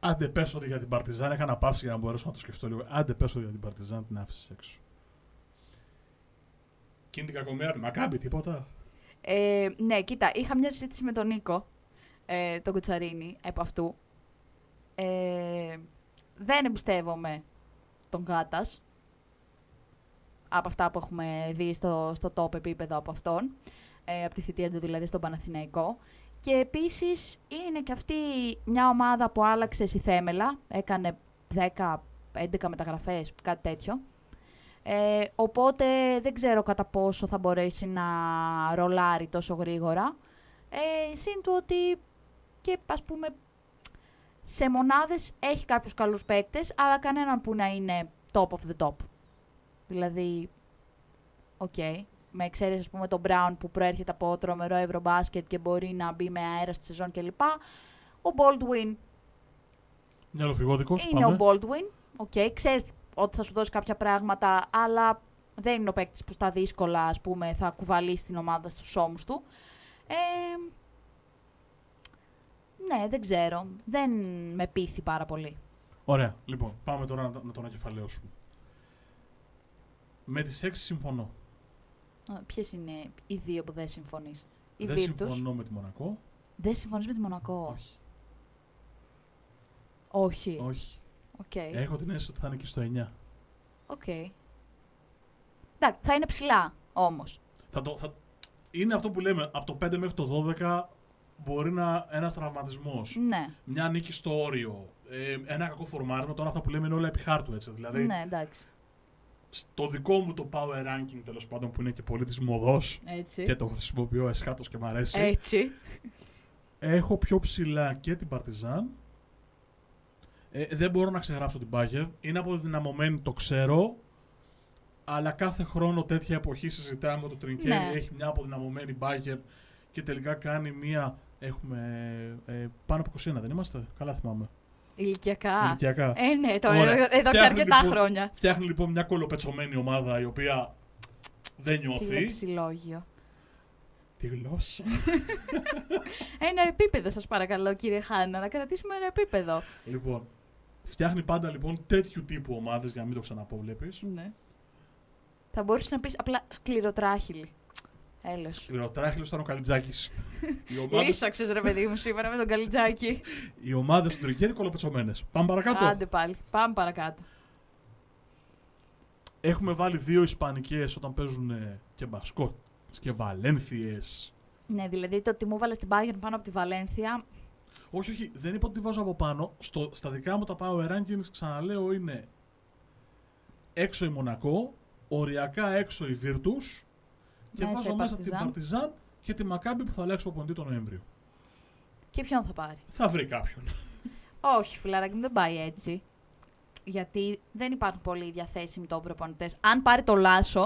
Άντε πες ότι για την Παρτιζάν έκανα παύση για να μπορέσω να το σκεφτώ λίγο. Άντε πες ότι για την Παρτιζάν την άφησες έξω. Και είναι την κακομοίρα του Μακάμπη, τίποτα; Ε, ναι, κοίτα, είχα μια συζήτηση με τον Νίκο, ε, τον Κουτσαρίνη, επ' αυτού. Ε, δεν εμπιστεύομαι τον Κάτας, από αυτά που έχουμε δει στο, στο top επίπεδο από αυτόν, ε, από τη θητεία του δηλαδή στον Παναθηναϊκό. Και επίσης είναι και αυτή μια ομάδα που άλλαξε στη θέμελα, έκανε 10-11 μεταγραφές, κάτι τέτοιο. Ε, οπότε δεν ξέρω κατά πόσο θα μπορέσει να ρολάρει τόσο γρήγορα. Ε, συν του ότι και ας πούμε σε μονάδες έχει κάποιους καλούς παίκτες, αλλά κανέναν που να είναι top of the top. Δηλαδή, οκ, με εξαίρεση ας πούμε τον Brown που προέρχεται από τρομερό ευρωμπάσκετ και μπορεί να μπει με αέρα στη σεζόν κλπ. Ο Baldwin Μυαλοφυγόδικος, είναι πάμε. ο Baldwin. Οκ, ξέρεις ότι θα σου δώσει κάποια πράγματα, αλλά δεν είναι ο παίκτης που στα δύσκολα, ας πούμε, θα κουβαλήσει την ομάδα στους ώμους του. Ε, ναι, δεν ξέρω. Δεν με πείθει πάρα πολύ. Ωραία. Λοιπόν, πάμε τώρα να, να τον ανακεφαλαιώσουμε. Με τις έξι συμφωνώ. Ποιες είναι οι δύο που δεν συμφωνείς; Η Δεν Virtus. συμφωνώ με τη Μονακό. Δεν συμφωνείς με τη Μονακό; Όχι. Όχι. Όχι. Οκ. Έχω την αίσθηση ότι θα είναι και στο 9. Οκ. Εντάξει, θα είναι ψηλά όμως. Θα το, θα... Είναι αυτό που λέμε, από το 5 μέχρι το 12 μπορεί να ένας τραυματισμός. Ναι. Μια νίκη στο όριο. ε, ένα κακό φορμάρισμα. Τώρα αυτά που λέμε είναι όλα επί χάρτου έτσι. Δηλαδή, Ναι, εντάξει. στο δικό μου το power ranking τέλος πάντων που είναι και πολύ της μοδός Έτσι. και το χρησιμοποιώ εσχάτως και μ' αρέσει. Έτσι. Έχω πιο ψηλά και την Παρτιζάν. Ε, δεν μπορώ να ξεγράψω την Bayern. Είναι αποδυναμωμένη, το ξέρω. Αλλά κάθε χρόνο τέτοια εποχή συζητάμε ότι το Τρινκέρι Ναι. έχει μια αποδυναμωμένη Bayern και τελικά κάνει μια. Έχουμε ε, πάνω από 21, δεν είμαστε; Καλά θυμάμαι. Ηλικιακά. Ηλικιακά. Ε, ναι, το, Ωραία. εδώ και Φτιάχνει, αρκετά λοιπόν, χρόνια. Φτιάχνει λοιπόν μια κολοπετσωμένη ομάδα η οποία δεν Τι νιώθει. λεξιλόγιο. Τη γλώσσα. Ένα επίπεδο, σας παρακαλώ, κύριε Χάνα, να κρατήσουμε ένα επίπεδο. λοιπόν, φτιάχνει πάντα λοιπόν τέτοιου τύπου ομάδες για να μην το ξαναποβλέπεις. Ναι. Θα μπορούσες να πεις απλά σκληροτράχυλη. Έλο. Σκληροτράχυλο ήταν ο Καλιτζάκης. οι ομάδες, Λύσαξε ρε παιδί μου σήμερα με τον Καλιτζάκη. οι ομάδες του Τρικέρι κολοπετσωμένες. Πάμε παρακάτω. Άντε πάλι. Πάμε παρακάτω. Έχουμε βάλει δύο Ισπανικές όταν παίζουν ε, και μπασκότ και Βαλένθιες. Ναι, δηλαδή το ότι μου βάλες την Bayern πάνω από τη Βαλένθια. Όχι, όχι, δεν είπα ότι τη βάζω από πάνω. Στο, στα δικά μου τα power rankings, ξαναλέω, είναι έξω η Μονακό, οριακά έξω η Virtus και Μέσα βάζω η μέσα την Partizan. Παρτιζάν και τη Μακάμπη που θα αλλάξει προπονητή τον Νοέμβριο. Και ποιον θα πάρει; Θα βρει κάποιον. Όχι, φιλαράκι μου, δεν πάει έτσι. Γιατί δεν υπάρχουν πολλοί διαθέσιμοι top προπονητές. Αν πάρει το Λάσο,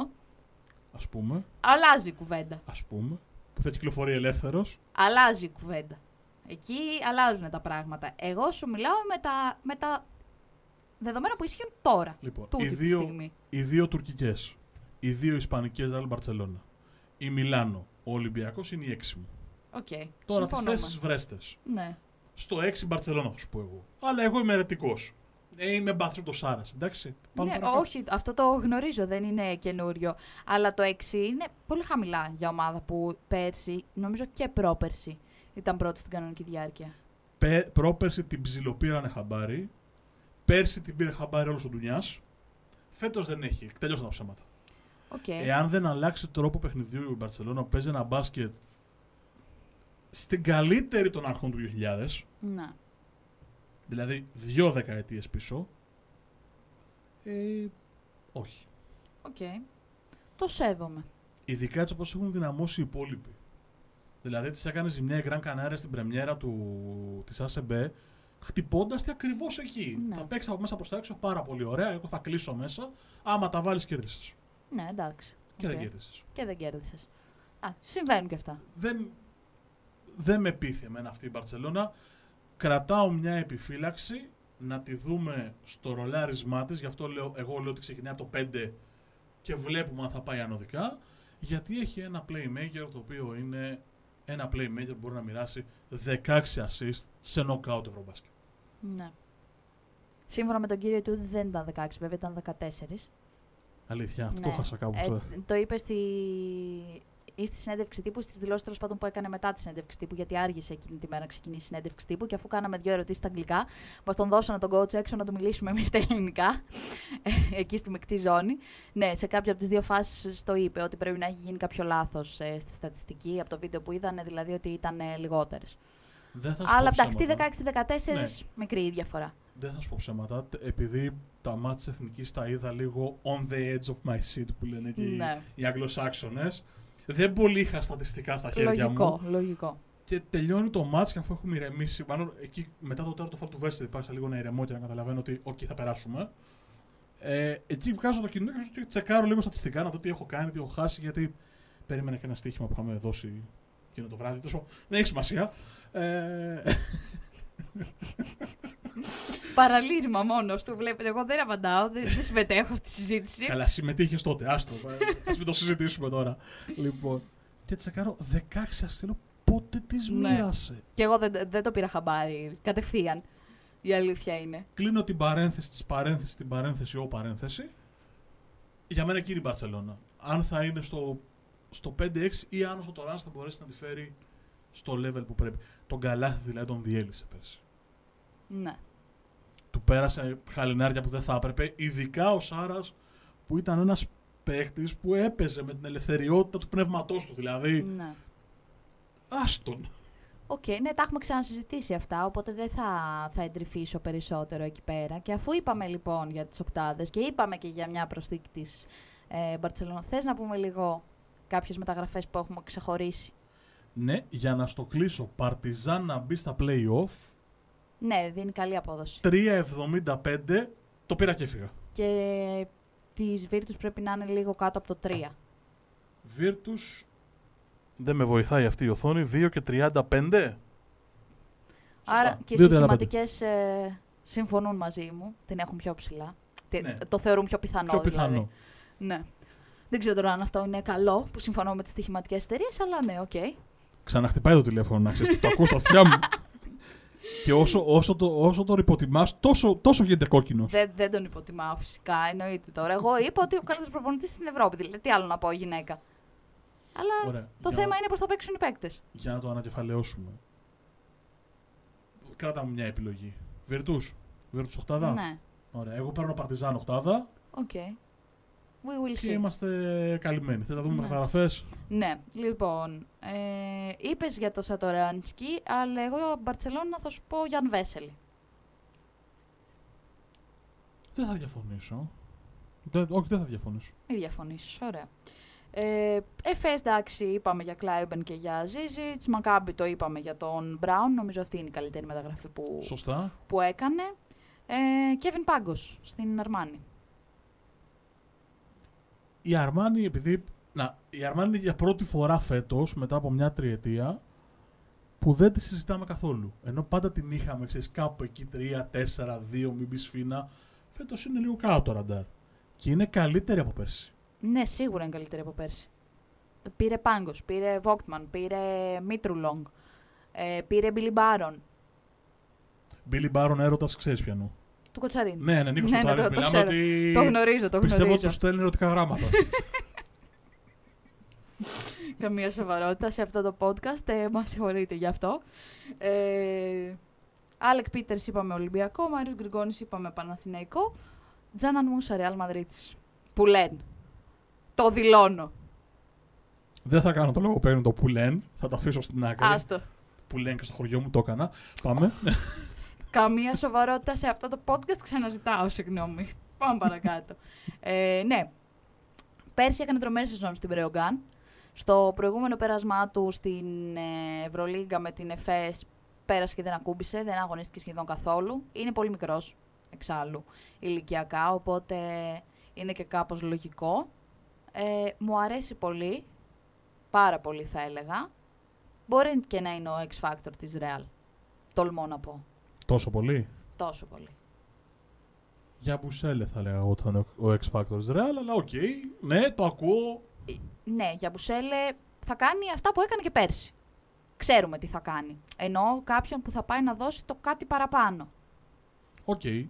Α πούμε, αλλάζει η κουβέντα. ας πούμε, που θα κυκλοφορεί ελεύθερος. Αλλάζει η κουβέντα. Εκεί αλλάζουν τα πράγματα. Εγώ σου μιλάω με τα, με τα δεδομένα που ισχύουν τώρα. Λοιπόν, Τούτη οι τη δύο, στιγμή. οι δύο τουρκικές, οι δύο ισπανικές Ραλ Μπαρσελόνα, η Μιλάνο, ο Ολυμπιακός είναι η έξι μου. Οκ. Τώρα τις συμφωνούμε. θέσεις βρέστες. Ναι. Στο 6 Μπαρσελόνα θα σου πω εγώ. Αλλά εγώ είμαι ερετικό. Ε, είμαι μπάθρο το Σάρας, εντάξει. Πάμε ναι, παρακάτω. όχι, αυτό το γνωρίζω, δεν είναι καινούριο. Αλλά το 6 είναι πολύ χαμηλά για ομάδα που πέρσι, νομίζω και πρόπερσι, ήταν πρώτη στην κανονική διάρκεια. Πε, πρόπερσι την ψιλοπήρανε χαμπάρι. Πέρσι την πήρε χαμπάρι όλος ο ντουνιάς. Φέτος δεν έχει. Τελειώσαν τα ψέματα. Οκ. Εάν δεν αλλάξει τρόπο παιχνιδιού η Μπαρσελόνα, παίζει ένα μπάσκετ στην καλύτερη των αρχών του 2000, Να. δηλαδή δύο δεκαετίες πίσω, ε, όχι. Οκ. Το σέβομαι. Ειδικά έτσι όπως έχουν δυναμώσει οι υπόλοιποι. Δηλαδή της έκανε ζημιά η Γκραν Κανάρια στην πρεμιέρα του, της ACB, χτυπώντας τη ακριβώς εκεί. Ναι. Θα παίξεις από μέσα προς τα έξω πάρα πολύ ωραία, εγώ θα κλείσω μέσα, άμα τα βάλεις κέρδισες. Ναι, εντάξει. Και Οκ. δεν κέρδισες. Και δεν κέρδισες. Α, συμβαίνουν και αυτά. δεν, δεν με πείθει εμένα αυτή η Μπαρτσελώνα. Κρατάω μια επιφύλαξη να τη δούμε στο ρολάρισμά της, γι' αυτό λέω, εγώ λέω ότι ξεκινάει από το 5 και βλέπουμε αν θα πάει ανωδικά, γιατί έχει ένα playmaker το οποίο είναι ένα playmaker που μπορεί να μοιράσει 16 assist σε knockout ευρωμπάσκετ. Ναι. Σύμφωνα με τον κύριο του δεν ήταν 16, βέβαια ήταν 14. Αλήθεια, αυτό Ναι. χάσα κάπου. Έτσι, αυτό. το είπες στη... ή στη συνέντευξη τύπου, στις δηλώσεις τέλος πάντων που έκανε μετά τη συνέντευξη τύπου, γιατί άργησε εκείνη τη μέρα να ξεκινήσει η συνέντευξη τύπου. Και αφού κάναμε δύο ερωτήσεις στα αγγλικά, μας τον δώσανε τον coach έξω να του μιλήσουμε εμείς στα ελληνικά, εκεί στη μεικτή ζώνη. Ναι, σε κάποια από τις δύο φάσεις το είπε ότι πρέπει να έχει γίνει κάποιο λάθος στη στατιστική από το βίντεο που είδαν, δηλαδή ότι ήταν λιγότερες. Δεν θα σου Αλλά πω εντάξει, τι ψέματα. 16-14, Ναι. μικρή η διαφορά. Δεν θα σου πω ψέματα, τε- επειδή τα μάτια της Εθνικής τα είδα λίγο on the edge of my seat που λένε και οι- Ναι. οι Αγγλοσάξονες. Δεν πολύ είχα στατιστικά στα χέρια Λογικό, μου. λογικό. Και τελειώνει το μάτς και αφού έχουμε ηρεμήσει. Μάλλον εκεί μετά το τέταρτο φάουλ του Βέστερ υπάρχει λίγο να ηρεμώ και να καταλαβαίνω ότι οκ, θα περάσουμε. Ε, εκεί βγάζω το κινητό και τσεκάρω λίγο στατιστικά να δω τι έχω κάνει, τι έχω χάσει, γιατί περίμενα και ένα στοίχημα που είχαμε δώσει εκείνο το βράδυ. Τέλος πάντων, Δεν έχει σημασία. Ε, Παραλήρημα μόνος του. Βλέπετε, εγώ δεν απαντάω, δεν, δεν συμμετέχω στη συζήτηση. Καλά, συμμετείχες τότε. Άστο. Α μην το συζητήσουμε τώρα. λοιπόν. Και τσεκάρω 16 αστέλω πότε τη Ναι. μοίρασε; Και εγώ δεν, δεν το πήρα χαμπάρι κατευθείαν. Η αλήθεια είναι. Κλείνω την παρένθεση τη παρένθεση, την παρένθεση, ο παρένθεση. Για μένα εκείνη η Μπαρσελόνα. Αν θα είναι στο, στο 5-6 ή αν ο Τωράν θα μπορέσει να τη φέρει στο level που πρέπει. Τον Καλάθη δηλαδή τον διέλυσε πέρσι. Ναι. Του πέρασε χαλινάρια που δεν θα έπρεπε. Ειδικά ο Σάρας που ήταν ένας παίκτη που έπαιζε με την ελευθεριότητα του πνεύματός του. Δηλαδή, ναι. άστον. Οκ, ναι, τα έχουμε ξανασυζητήσει αυτά, οπότε δεν θα, θα εντρυφήσω περισσότερο εκεί πέρα. Και αφού είπαμε λοιπόν για τις οκτάδες και είπαμε και για μια προσθήκη της ε, Μπαρτσελώνα, θες να πούμε λίγο κάποιες μεταγραφές που έχουμε ξεχωρίσει; Ναι, για να στο κλείσω, Παρτιζάν να μπει στα play-off, Ναι, δίνει καλή απόδοση. 3,75, το πήρα και έφυγα. Και τις Virtus πρέπει να είναι λίγο κάτω από το 3. Virtus, δεν με βοηθάει αυτή η οθόνη, 2 και 35. Άρα και οι 2,35. στοιχηματικές ε, συμφωνούν μαζί μου, την έχουν πιο ψηλά. Τι- Ναι. Το θεωρούν πιο πιθανό. Πιο πιθανό. Δηλαδή. Ναι. Δεν ξέρω τώρα αν αυτό είναι καλό που συμφωνώ με τις στοιχηματικές εταιρείες, αλλά ναι, οκ. Ξαναχτυπάει το τηλέφωνο, να ξέρεις, το ακούω στα αυτιά μου. και όσο, όσο, το, όσο το υποτιμάς, τόσο, τόσο γίνεται κόκκινος. Δεν, δεν τον υποτιμάω φυσικά, εννοείται τώρα. Εγώ είπα ότι ο καλύτερος προπονητής στην Ευρώπη. Δηλαδή, τι άλλο να πω, γυναίκα. Αλλά Ωραία. το για, θέμα είναι πώς θα παίξουν οι παίκτες. Για να το ανακεφαλαιώσουμε. Κράτα μου μια επιλογή. Virtus. Virtus οκτάδα. Ναι. Ωραία. Εγώ παίρνω Παρτιζάν οκτάδα Οκ. We will και see. είμαστε καλυμμένοι. Θες να δούμε Ναι. μεταγραφές; Ναι, λοιπόν. Ε, Είπες για το Σατοράνσκι, αλλά εγώ Μπαρσελόνα θα σου πω Γιάν Βέσελι. Δεν θα διαφωνήσω. Δεν, όχι, δεν θα διαφωνήσω. Μην διαφωνήσεις. Ωραία. Ε, Εφές, εντάξει, είπαμε για Κλάιμπερν και για Ζίζιτς. Μακάμπι το είπαμε για τον Μπράουν. Νομίζω αυτή είναι η καλύτερη μεταγραφή που, Σωστά. που έκανε. Ε, Κέβιν Πάγκος στην Αρμάνη. Η Αρμάνι, επειδή. Να, η Αρμάνι είναι για πρώτη φορά φέτος, μετά από μια τριετία, που δεν τη συζητάμε καθόλου. Ενώ πάντα την είχαμε, ξέρεις, κάπου εκεί 3, 4, 2, μην πεις φίνα. Φέτος είναι λίγο κάτω το ραντάρ. Και είναι καλύτερη από πέρσι. Ναι, σίγουρα είναι καλύτερη από πέρσι. Πήρε Πάγκος, πήρε Βόκτμαν, πήρε Μίτρουλόγκ, ε, πήρε Μπιλι Μπάρον. Μπίλι Μπάρον έρωτας, ξέρεις πιανού. Του Κοτσαρίν. Ναι, ναι, Νίκος Ναι, ναι, Σωτάρης, το- το Μιλάμε ξέρω. ότι. Το γνωρίζω, το Πιστεύω ότι γνωρίζω. τους στέλνει ερωτικά γράμματα. Καμία σοβαρότητα σε αυτό το podcast. Ε, Μα συγχωρείτε γι' αυτό. Ε, Άλεκ Πίτερς είπαμε Ολυμπιακό. Μάριο Γκριγκόνης είπαμε Παναθηναϊκό. Τζάναν Μούσα, Ρεάλ Μαδρίτης. Που λένε. Το δηλώνω. Δεν θα κάνω το λόγο που παίρνει το πουλέν. Θα το αφήσω στην άκρη. Άστο. Πουλέν και στο χωριό μου το έκανα. Πάμε. Καμία σοβαρότητα σε αυτό το podcast. Ξαναζητάω, συγγνώμη. Πάμε παρακάτω. ε, ναι. Πέρσι έκανε τρομερή σεζόν στην Πρεογκάν. Στο προηγούμενο πέρασμά του στην ε, Ευρωλίγκα με την ΕΦΕΣ πέρασε και δεν ακούμπησε, δεν αγωνίστηκε σχεδόν καθόλου. Είναι πολύ μικρός εξάλλου ηλικιακά, οπότε είναι και κάπως λογικό. Ε, μου αρέσει πολύ, πάρα πολύ θα έλεγα. Μπορεί και να είναι ο X Factor της Real. Τολμώ να πω. Τόσο πολύ; Τόσο πολύ. Γιαμπουσέλε θα 'λεγα εγώ ότι θα είναι ο ο X Factor της Real, αλλά οκ. Ναι, το ακούω. Ναι, Γιαμπουσέλε θα κάνει αυτά που έκανε και πέρσι. Ξέρουμε τι θα κάνει. Εννοώ κάποιον που θα πάει να δώσει το κάτι παραπάνω. Οκ. Ε,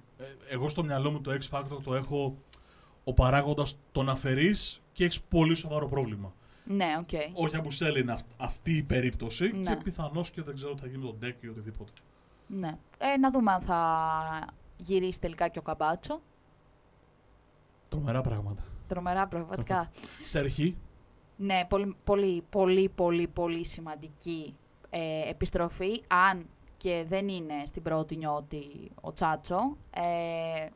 εγώ στο μυαλό μου το X Factor το έχω ο παράγοντας τον αφαιρείς και έχεις πολύ σοβαρό πρόβλημα. Ναι, οκ. Ο Γιαμπουσέλε είναι αυ- αυτή η περίπτωση Ναι. και πιθανώς και δεν ξέρω τι θα γίνει το Ντεκ ή οτιδήποτε. Ναι. Ε, να δούμε αν θα γυρίσει τελικά και ο Καμπάτσο. Τρομερά πράγματα. Τρομερά πραγματικά. Σέρχι, ναι, πολύ, πολύ, πολύ, πολύ, πολύ σημαντική ε, επιστροφή. Αν και δεν είναι στην πρώτη νιώτη ο Τσάτσο. Ε,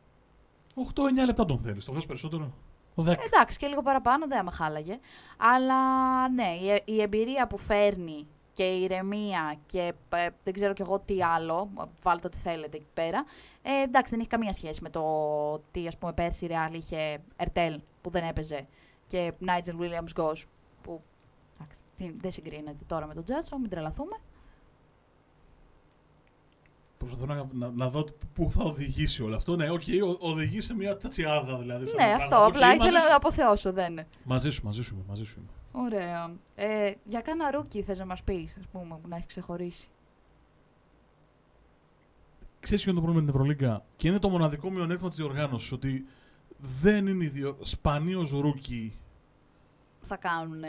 8-9 λεπτά τον θέλεις. Το θες περισσότερο; 10. Εντάξει, και λίγο παραπάνω δεν με χάλαγε. Αλλά ναι, η, η εμπειρία που φέρνει και η ηρεμία και ε, δεν ξέρω κι εγώ τι άλλο, βάλτε ό,τι θέλετε εκεί πέρα. Ε, εντάξει, δεν έχει καμία σχέση με το ότι ας πούμε πέρσι η Real είχε Ερτέλ που δεν έπαιζε και Nigel Williams Goss που εντάξει, τι- δεν συγκρίνεται τώρα με τον Τζάτσο, μην τρελαθούμε. Προσπαθώ να, να, να δω πού θα οδηγήσει όλο αυτό. Ναι, οκ, ο- οδηγεί σε μια τσατσιάδα δηλαδή. σαν ναι, πράγμα. αυτό, Οκ, απλά μαζί ήθελα σου. να αποθεώσω, δεν είναι. Μαζί σου, μαζί σου, είμαι, μαζί σου. Είμαι. Ωραία. Ε, για κάνα ρούκι θες να μας πεις, ας πούμε, που να έχεις ξεχωρίσει. Ξέρεις ποιο είναι το πρόβλημα με την Ευρωλίγκα; Και είναι το μοναδικό μειονέκτημα της διοργάνωσης ότι δεν είναι ιδιο... σπανίως ρούκι Θα κάνουν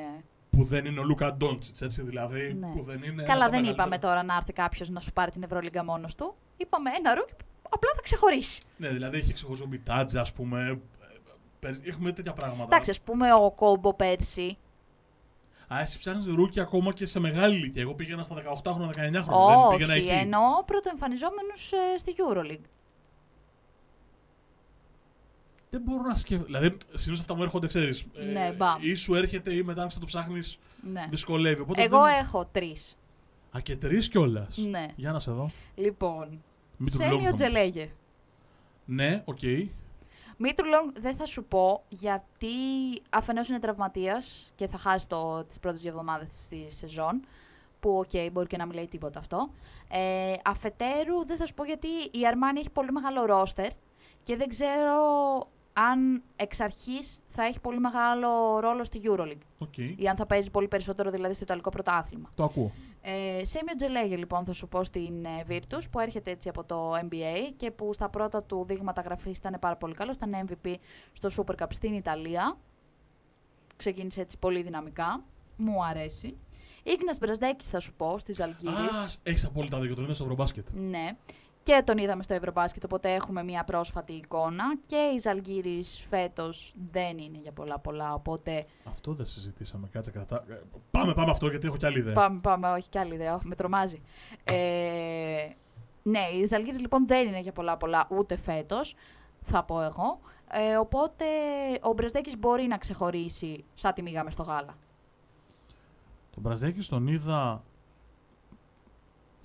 που δεν είναι ο Λούκα Ντόντσιτς, έτσι δηλαδή. Ναι. Που δεν είναι Καλά, από τα δεν μεγαλύτερα. είπαμε τώρα να έρθει κάποιος να σου πάρει την Ευρωλίγκα μόνος του. Είπαμε ένα ρούκι που απλά θα ξεχωρίσει. Ναι, δηλαδή έχει ξεχωριστό μπιτάτζα, ας πούμε. ε, ε, Έχουμε τέτοια πράγματα. Εντάξει, ας πούμε ο Κόμπο πέρσι. Α, εσύ ψάχνεις ρούκι ακόμα και σε μεγάλη ηλικία. Εγώ πήγαινα στα 18 χρόνια, 19 χρόνια. δεν πήγαινα Όχι, εκεί. εννοώ πρωτοεμφανιζόμενους ε, στη EuroLeague. Δεν μπορώ να σκεφτώ. Δηλαδή, συνήθως αυτά μου έρχονται, ξέρεις. Ναι, μπαμ. ή σου έρχεται ή μετά, αν το ψάχνεις, Ναι. δυσκολεύει. Οπότε Εγώ δεν... έχω τρεις. Α, και τρεις κιόλας. Ναι. Για να σε δω. Λοιπόν, Μην του Σέμιο λέω. Τζελέγε. Ναι, οκ. Μήτρου Λόγκ δεν θα σου πω γιατί αφενός είναι τραυματίας και θα χάσει το, τις πρώτες δύο εβδομάδες τη σεζόν. Που οκ, μπορεί και να μην λέει τίποτα αυτό. Ε, αφετέρου δεν θα σου πω γιατί η Αρμάνη έχει πολύ μεγάλο ρόστερ και δεν ξέρω αν εξ αρχής θα έχει πολύ μεγάλο ρόλο στη EuroLeague οκ. ή αν θα παίζει πολύ περισσότερο δηλαδή στο Ιταλικό πρωτάθλημα. Το ακούω. Ε, Σέμι Οτζελέγε λοιπόν θα σου πω στην ε, Virtus που έρχεται έτσι από το NBA και που στα πρώτα του δείγματα γραφής ήταν πάρα πολύ καλό, ήταν MVP στο Super Cup στην Ιταλία. Ξεκίνησε έτσι πολύ δυναμικά. Μου αρέσει. Ίγκνας Μπραζντέικις θα σου πω στη Ζαλγκίρις. Α, έχεις απόλυτα δίκιο. Τον είδα στο Ευρωμπάσκετ. Ναι. Και τον είδαμε στο Ευρωμπάσκετ, οπότε έχουμε μια πρόσφατη εικόνα. Και η Ζαλγκύρης φέτος δεν είναι για πολλά πολλά, οπότε Αυτό δεν συζητήσαμε. Κάτσε κατά. ε, Πάμε, πάμε αυτό γιατί έχω κι άλλη ιδέα. Πάμε, πάμε, όχι κι άλλη ιδέα, όχι, με τρομάζει. Ε, ναι, η Ζαλγίρις λοιπόν δεν είναι για πολλά πολλά ούτε φέτος, θα πω εγώ. Ε, οπότε ο Μπρεσδέκης μπορεί να ξεχωρίσει σαν τη μίγα μες στο γάλα. Τον Μπραζδέκη τον είδα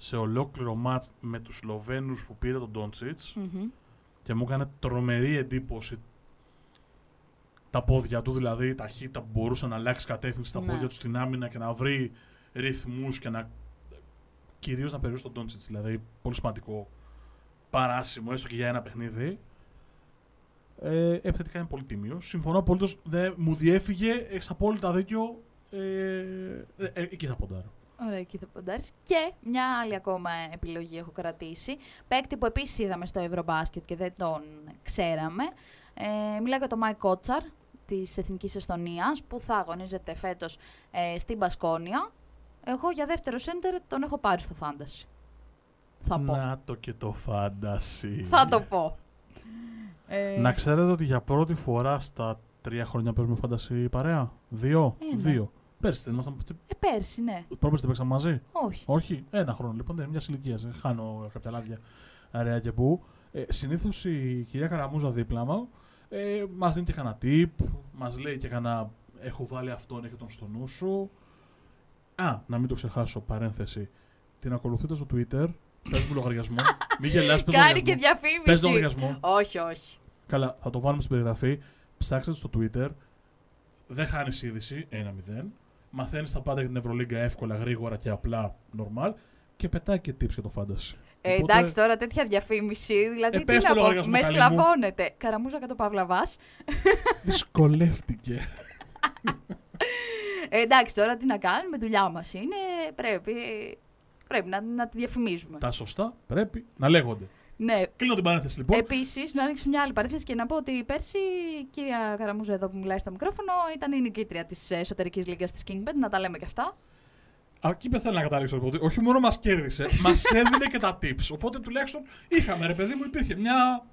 σε ολόκληρο μάτς με τους Σλοβαίνους που πήρε τον Ντόντσιτς Μμμ. και μου έκανε τρομερή εντύπωση τα πόδια του, δηλαδή η ταχύτητα που μπορούσε να αλλάξει κατεύθυνση στα Ναι. πόδια του στην άμυνα και να βρει ρυθμούς και να κυρίως να περιορίσει τον Ντόντσιτς, δηλαδή πολύ σημαντικό παράσημο, έστω και για ένα παιχνίδι. Ε, επιθετικά είναι πολύ τίμιο. Συμφωνώ απολύτως. Μου διέφυγε, έχεις απόλυτα δίκιο. Ε, ε, ε, εκεί θα ποντάρω. Ωραία, εκεί θα ποντάρεις. Και μια άλλη ακόμα επιλογή έχω κρατήσει. Παίκτη που επίσης είδαμε στο Ευρωμπάσκετ και δεν τον ξέραμε. Ε, μιλάω για τον Μάικ Κότσαρ της Εθνικής Εστονίας που θα αγωνίζεται φέτος ε, στην Μπασκόνια. Εγώ για δεύτερο σέντερ τον έχω πάρει στο Fantasy. Θα πω. Να το και το fantasy. Θα το πω. Ε, Να ξέρετε ότι για πρώτη φορά στα τρία χρόνια παίζουμε φάντασι παρέα. Δύο. Ε, ναι. Δύο. Πέρσι δεν ήμασταν. Ε, πέρσι, ναι. Πρόπερσι δεν παίξαμε μαζί; Όχι. Όχι. Ένα χρόνο λοιπόν. Δεν είναι μιας ηλικίας. Χάνω κάποια λάδια αραιά και πού. Ε, Συνήθως η κυρία Καραμούζα δίπλα μου ε, μας δίνει και κανένα tip. Μας λέει και κανένα. Έχω βάλει αυτόν, έχει τον στο νου σου. Α, να μην το ξεχάσω, παρένθεση. Την ακολουθείτε στο Twitter. Πες μου λογαριασμό. μην γελάς, πες Κάνει και λογαριασμό. διαφήμιση. Πες λογαριασμό. Όχι, όχι. Καλά, θα το βάλουμε στην περιγραφή. Ψάξτε το στο Twitter. Δεν χάνεις είδηση, 1-0. Μαθαίνεις τα πάντα για την Ευρωλίγκα εύκολα, γρήγορα και απλά, normal. Και πετάει και tips για το fantasy. Ε, Οπότε- εντάξει, τώρα τέτοια διαφήμιση. Δηλαδή, Ε, τι πες να το πω, λογαριασμό, μες καλή μου. σκλαβώνεται. Καραμούζα κατά παύλα Δυσκολεύτηκε. Ε, εντάξει, τώρα τι να κάνουμε, δουλειά μας είναι. Πρέπει, πρέπει να, να τη διαφημίζουμε. τα σωστά πρέπει να λέγονται. Ναι. Κλείνω την παρένθεση λοιπόν. Επίσης, να ανοίξω μια άλλη παρένθεση και να πω ότι πέρσι η κυρία Καραμούζα εδώ που μιλάει στο μικρόφωνο ήταν η νικήτρια της εσωτερικής λίγα της Kingbet. Να τα λέμε και αυτά. Εκεί δεν θέλω να καταλήξω. Ότι όχι μόνο μας κέρδισε, μας έδινε και τα tips. Οπότε τουλάχιστον είχαμε, ρε παιδί μου, υπήρχε μια.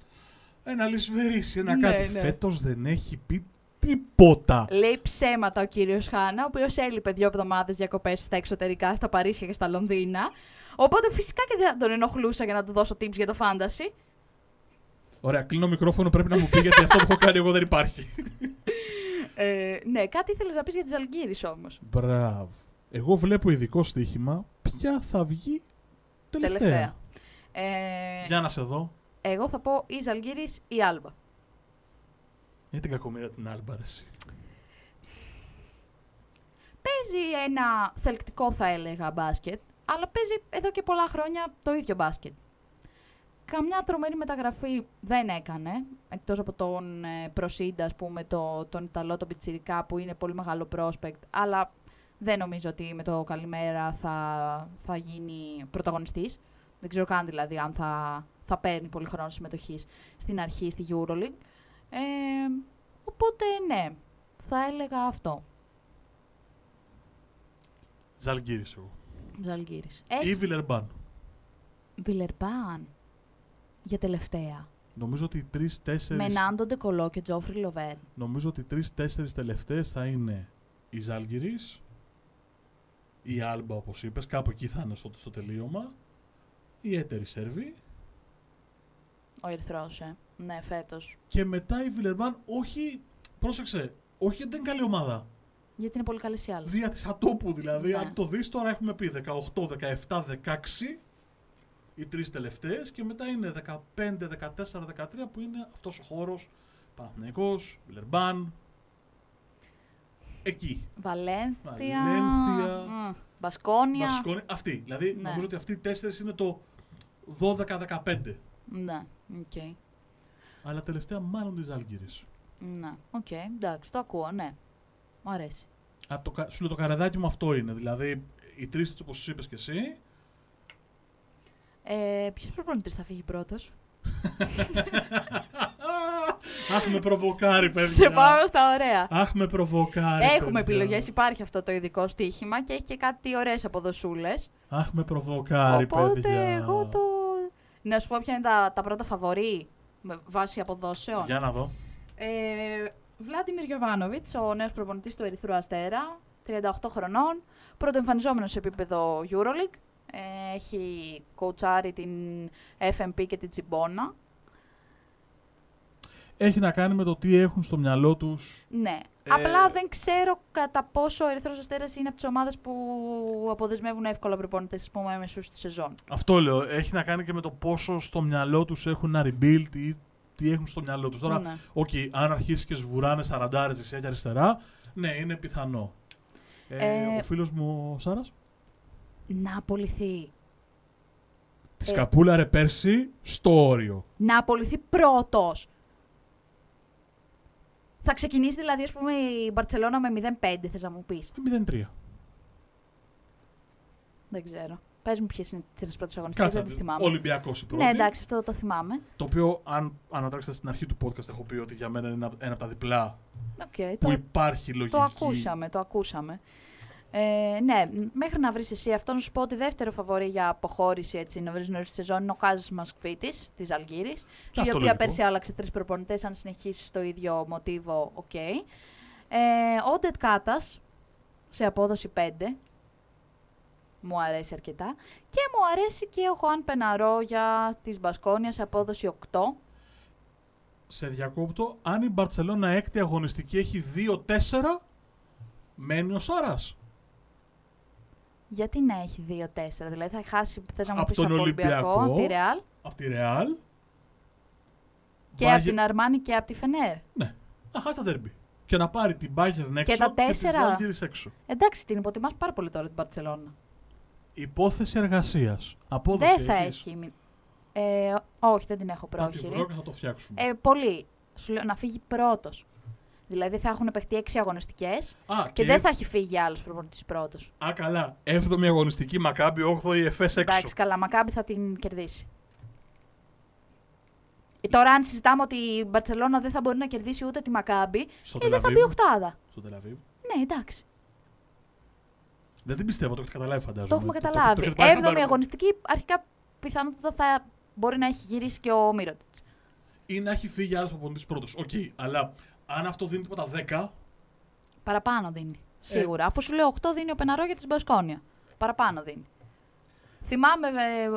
Ένα λησβερίσι, ένα Ναι, κάτι. ναι. Φέτος δεν έχει πει τίποτα. Λέει ψέματα ο κύριος Χάνα, ο οποίος έλειπε δύο εβδομάδες διακοπές στα εξωτερικά, στα Παρίσια και στα Λονδίνα. Οπότε φυσικά και δεν τον ενοχλούσα για να του δώσω tips για το fantasy. Ωραία, κλείνω μικρόφωνο, πρέπει να μου πει γιατί αυτό που έχω κάνει εγώ δεν υπάρχει. Ε, ναι, κάτι ήθελες να πεις για τις Αλγύρε όμως. Μπράβο. Εγώ βλέπω ειδικό στοίχημα. Ποια θα βγει τελευταία. Τελευταία. Ε, Για να σε δω. Εγώ θα πω ή Ζαλγκύρη ή Άλμπα. Για την κακομοίρα την Άλμπα, ρε εσύ. Παίζει ένα θελκτικό, θα έλεγα, μπάσκετ, αλλά παίζει εδώ και πολλά χρόνια το ίδιο μπάσκετ. Καμιά τρομερή μεταγραφή δεν έκανε, εκτός από τον ε, Προσίντα, ας πούμε, το, τον Ιταλό, τον Πιτσιρικά, που είναι πολύ μεγάλο prospect, αλλά δεν νομίζω ότι με το καλημέρα θα, θα γίνει πρωταγωνιστής. Δεν ξέρω καν δηλαδή αν θα, θα παίρνει πολύ χρόνο συμμετοχής στην αρχή στη EuroLeague. Ε, οπότε ναι, θα έλεγα αυτό. Ζαλγκύρη εγώ. Ζαλγκύρης. Ή Έχει Βιλερμπάν. Βιλερμπάν για τελευταία. Νομίζω ότι οι τρει-τέσσερι. Με Νάντο Ντεκολό και Τζόφρι Λοβέρ. Νομίζω ότι οι τρει-τέσσερι τελευταίες θα είναι η Ζάλγκυρη, η Άλμπα όπως είπες, κάπου εκεί θα είναι στο, στο τελείωμα. Η έτερη Σέρβη. Ο Ερυθρός, ε. Ναι, φέτος. Και μετά η Βιλερμπάν, όχι. Πρόσεξε, όχι γιατί δεν είναι καλή ομάδα. Γιατί είναι πολύ καλή η άλλη. Δια της ατόπου δηλαδή. Ναι. Αν το δεις τώρα έχουμε πει 18, 17, 16. Οι τρεις τελευταίες και μετά είναι 15, 14, 13 που είναι αυτός ο χώρος. Παναθηναϊκός, Βιλερμπάν. Εκεί. Βαλένθια. Βαλένθια. μ, Μπασκόνια. Μπασκόνη, αυτή. Δηλαδή Ναι. νομίζω ότι αυτοί οι τέσσερις είναι το 12-15. Ναι, οκ. Αλλά τελευταία μάλλον της Ζάλγκιρι. Ναι, οκ, εντάξει, το ακούω, ναι. Μου αρέσει. το, κα- σου λέω το καρεδάκι μου αυτό είναι. Δηλαδή οι τρεις όπως είπες και εσύ. Ε, Ποιος προπονητή θα φύγει πρώτος; Αχ, με προβοκάρει, παιδιά. Σε πάμε στα ωραία. Αχ, με προβοκάρει. Έχουμε παιδιά. επιλογές, υπάρχει αυτό το ειδικό στοίχημα και έχει και κάτι ωραίες αποδοσούλες. Αχ, με προβοκάρει, Οπότε παιδιά. εγώ το. Να σου πω ποια είναι τα, τα πρώτα φαβορή; Με βάση αποδόσεων. Για να δω. Ε, Βλάντιμιρ Γιωβάνοβιτς, ο νέος προπονητής του Ερυθρού Αστέρα, 38 χρονών, πρωτοεμφανιζόμενος σε επίπεδο Euroleague. Ε, έχει κοουτσάρει την FMP και την Τσιμπόνα. Έχει να κάνει με το τι έχουν στο μυαλό τους. Ναι. Ε, Απλά δεν ξέρω κατά πόσο ο Ερυθρός Αστέρας είναι από τις ομάδες που αποδεσμεύουν εύκολα προπονητές, ας πούμε, μεσούσης της σεζόν. Αυτό λέω. Έχει να κάνει και με το πόσο στο μυαλό τους έχουν ένα rebuild ή τι έχουν στο μυαλό τους. Τώρα, Ναι. οκ, αν αρχίσεις και σβουράνε 40 δεξιά και αριστερά, ναι, είναι πιθανό. Ε, Ε, ο φίλος μου ο Σάρας; Να απολυθεί. Τη ε. καπούλαρε πέρσι στο όριο. Να απολυθεί πρώτος. Θα ξεκινήσει δηλαδή, ας πούμε, η Μπαρτσελώνα με 0-5, θες να μου πεις. 0-3. Δεν ξέρω. Πες μου ποιες είναι τις πρώτες αγωνιστικές, Κάτσε. δεν τις θυμάμαι. Ολυμπιακός η πρώτη. Ναι, εντάξει, αυτό το θυμάμαι. Το οποίο, αν ανατρέξετε στην αρχή του podcast, έχω πει ότι για μένα είναι ένα, ένα από τα διπλά Okay, που το, υπάρχει λογική. το ακούσαμε, το ακούσαμε. Ε, ναι, μέχρι να βρεις εσύ αυτό, να σου πω ότι δεύτερο φαβορή για αποχώρηση έτσι, νωρίς νωρίς στη σεζόν είναι ο Καζίς Μαξβίτις της Ζαλγκίρις, Και η αυτό οποία λογικό. πέρσι άλλαξε τρεις προπονητές, αν συνεχίσεις στο ίδιο μοτίβο, οκ. Ε, ο Οντέντ Κάτας, σε απόδοση 5, μου αρέσει αρκετά. Και μου αρέσει και ο Χοάν Πεναρόγια της Μπασκόνιας σε απόδοση 8. Σε διακόπτω, αν η Μπαρτσελώνα έκτη αγωνιστική έχει 2-4, μένει ο Σάρας. Γιατί να έχει 2-4, δηλαδή θα χάσει, θες να μου Από πεις, τον από Ολυμπιακό, Ολυμπιακό. από τη Ρεάλ Από τη Ρεάλ. και Bayern- από την Αρμάνη και από τη Φενέρ. Ναι, να χάσει τα δέρμπι. Και να πάρει την Bayern έξω τα και τη τέσσερα. Ζάλγκιρις έξω. Εντάξει, την υποτιμάς πάρα πολύ τώρα την Παρσελόνα. Υπόθεση εργασίας. Απόδοση Δεν θα έχεις. έχει. μη- Ε, όχι, δεν την έχω Θα τη πρόχειρη. βρω και θα το φτιάξουμε. Ε, πολύ. Σου λέω να φύγει πρώτος. Δηλαδή θα έχουν παιχτεί 6 αγωνιστικές Α, και, δεν θα έχει φύγει άλλος προπονητής πρώτος. Α, καλά. 7η αγωνιστική Μακάμπι, 8η Εφές έξω. Εντάξει, καλά, Μακάμπι θα την κερδίσει. Ε, Τώρα, αν συζητάμε ότι η Μπαρσελόνα δεν θα μπορεί να κερδίσει ούτε τη Μακάμπι, Στο ε, δεν θα Τελαβίβ. μπει οχτάδα. Στο Τελαβίβ. Ναι, εντάξει. Δεν την πιστεύω, το έχετε καταλάβει φαντάζομαι. Το έχουμε το καταλάβει. έχετε πάρει Έβδομη χαμπάρι. αγωνιστική, αρχικά πιθανότατα θα μπορεί να έχει γυρίσει και ο Μίροτιτς. Ή να έχει φύγει άλλος προπονητής πρώτος. Οκ, αλλά αν αυτό δίνει τίποτα 10, Παραπάνω δίνει. Ε. Σίγουρα. Αφού σου λέω 8 δίνει ο Πεναρόγια τη Μπασκόνια. Παραπάνω δίνει. Θυμάμαι ε,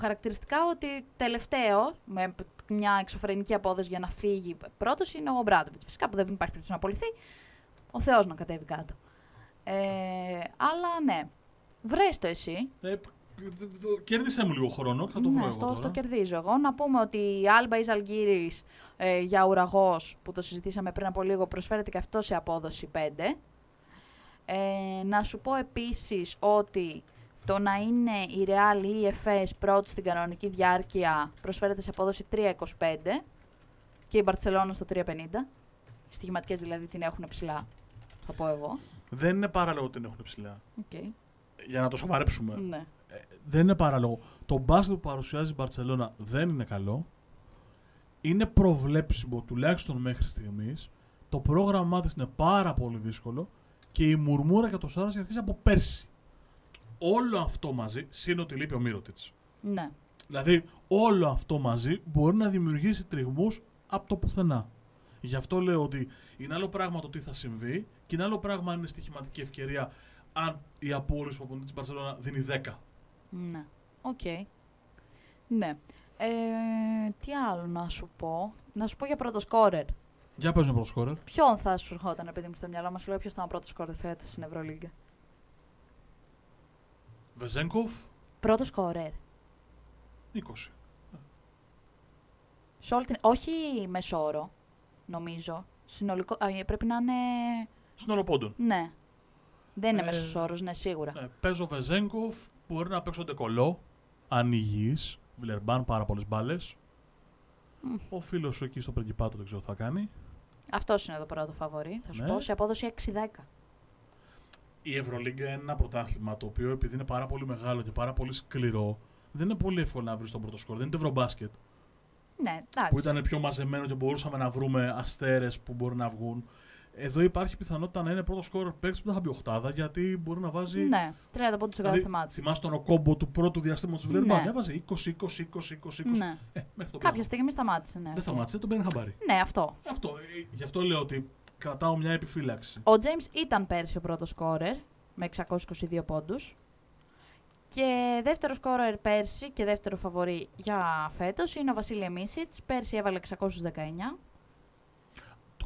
χαρακτηριστικά ότι τελευταίο, με μια εξωφρενική απόδοση για να φύγει πρώτος, είναι ο Ομπράντοβιτς. Φυσικά που δεν υπάρχει περίπτωση να απολυθεί. Ο Θεός να κατέβει κάτω. Ε, αλλά ναι. Βρες το εσύ. ε, π- δ- δ- κέρδισε μου λίγο χρόνο και θα το βρω ναι, εγώ στο, τώρα. στο κερδίζω εγώ. Να πούμε ότι η Άλμπα Ιζαλγκύρης ε, για ουραγός που το συζητήσαμε πριν από λίγο προσφέρεται και αυτό σε απόδοση 5. Ε, να σου πω επίσης ότι το να είναι η Real ή η ΕΦΕΣ πρώτη στην κανονική διάρκεια προσφέρεται σε απόδοση 3,25 και η Μπαρτσελώνα στο 3,50. Οι στοιχηματικές δηλαδή την έχουν ψηλά, θα πω εγώ. Δεν είναι παράλογο ότι την έχουν ψηλά. Okay. Για να το σοβαρέψουμε. Ναι. Ε, δεν είναι παράλογο. Το μπάσκετ που παρουσιάζει η Μπαρσελόνα δεν είναι καλό. Είναι προβλέψιμο τουλάχιστον μέχρι στιγμής. Το πρόγραμμά της είναι πάρα πολύ δύσκολο και η μουρμούρα για το Σάρας έχει αρχίσει από πέρσι. Όλο αυτό μαζί, σύν ότι λείπει ο Μύρωτιτς. ναι. Δηλαδή, όλο αυτό μαζί μπορεί να δημιουργήσει τριγμούς από το πουθενά. Γι' αυτό λέω ότι είναι άλλο πράγμα το τι θα συμβεί και είναι άλλο πράγμα αν είναι στοιχηματική ευκαιρία αν η απόλυση που απονεί τη Μπαρσελόνα δίνει 10. Ναι. Οκ. Ναι. Ε, τι άλλο να σου πω; Να σου πω για πρώτο σκόρερ. Για πες με πρώτο σκόρερ. Ποιον θα σου ερχόταν, επειδή μου στο μυαλό μας, λέω ποιος ήταν ο πρώτο σκόρερ φέτος στην Ευρωλίγκα; Βεζέγκοφ, Πρώτο σκόρερ. 20. Σε όλη την... Όχι μεσόωρο, νομίζω. Συνολικό... Α, ε, πρέπει να είναι. Σύνολο πόντων. Ναι. Δεν είναι Ε, μέσος όρος, ναι, σίγουρα. Ε, παίζω Βεζέγκοφ, μπορεί να παίξω ντεκολό, αν υγιής. Βιλερμπάν, πάρα πολλές μπάλες. Μμ. Ο φίλος σου εκεί στο πριγκιπάτο δεν ξέρω τι θα κάνει. Αυτός είναι το πρώτο φαβορή. Θα σου Ναι. πω σε απόδοση 6-10. Η Ευρωλίγκα είναι ένα πρωτάθλημα το οποίο επειδή είναι πάρα πολύ μεγάλο και πάρα πολύ σκληρό, δεν είναι πολύ εύκολο να βρεις τον πρώτο σκορ. Δεν είναι το Ευρωμπάσκετ Ναι, εντάξει. που ήταν πιο μαζεμένο και μπορούσαμε να βρούμε αστέρες που μπορεί να βγουν. Εδώ υπάρχει πιθανότητα να είναι πρώτος σκορ παίκτης που δεν θα μπει οχτάδα γιατί μπορεί να βάζει. Ναι, 30 πόντους σε κάθε Δηλαδή, θεμάτι. θυμάσαι τον Οκόμπο του πρώτου διαστήματος του Βιλερμπάν. Ναι. Έβαζε 20, 20, 20, 20, 20. Ναι. Ε, μέχρι το Κάποια πλέον. στιγμή σταμάτησε, ναι. Δεν σταμάτησε, τον παίρνει χαμπάρι. Ναι, αυτό. Αυτό, ε, γι' αυτό λέω ότι κρατάω μια επιφύλαξη. Ο James ήταν πέρσι ο πρώτος σκόρερ με 622 πόντους. Και δεύτερο σκόρερ πέρσι και δεύτερο φαβορή για φέτος είναι ο Βασίλιε Μίτσιτς. Πέρσι έβαλε 619.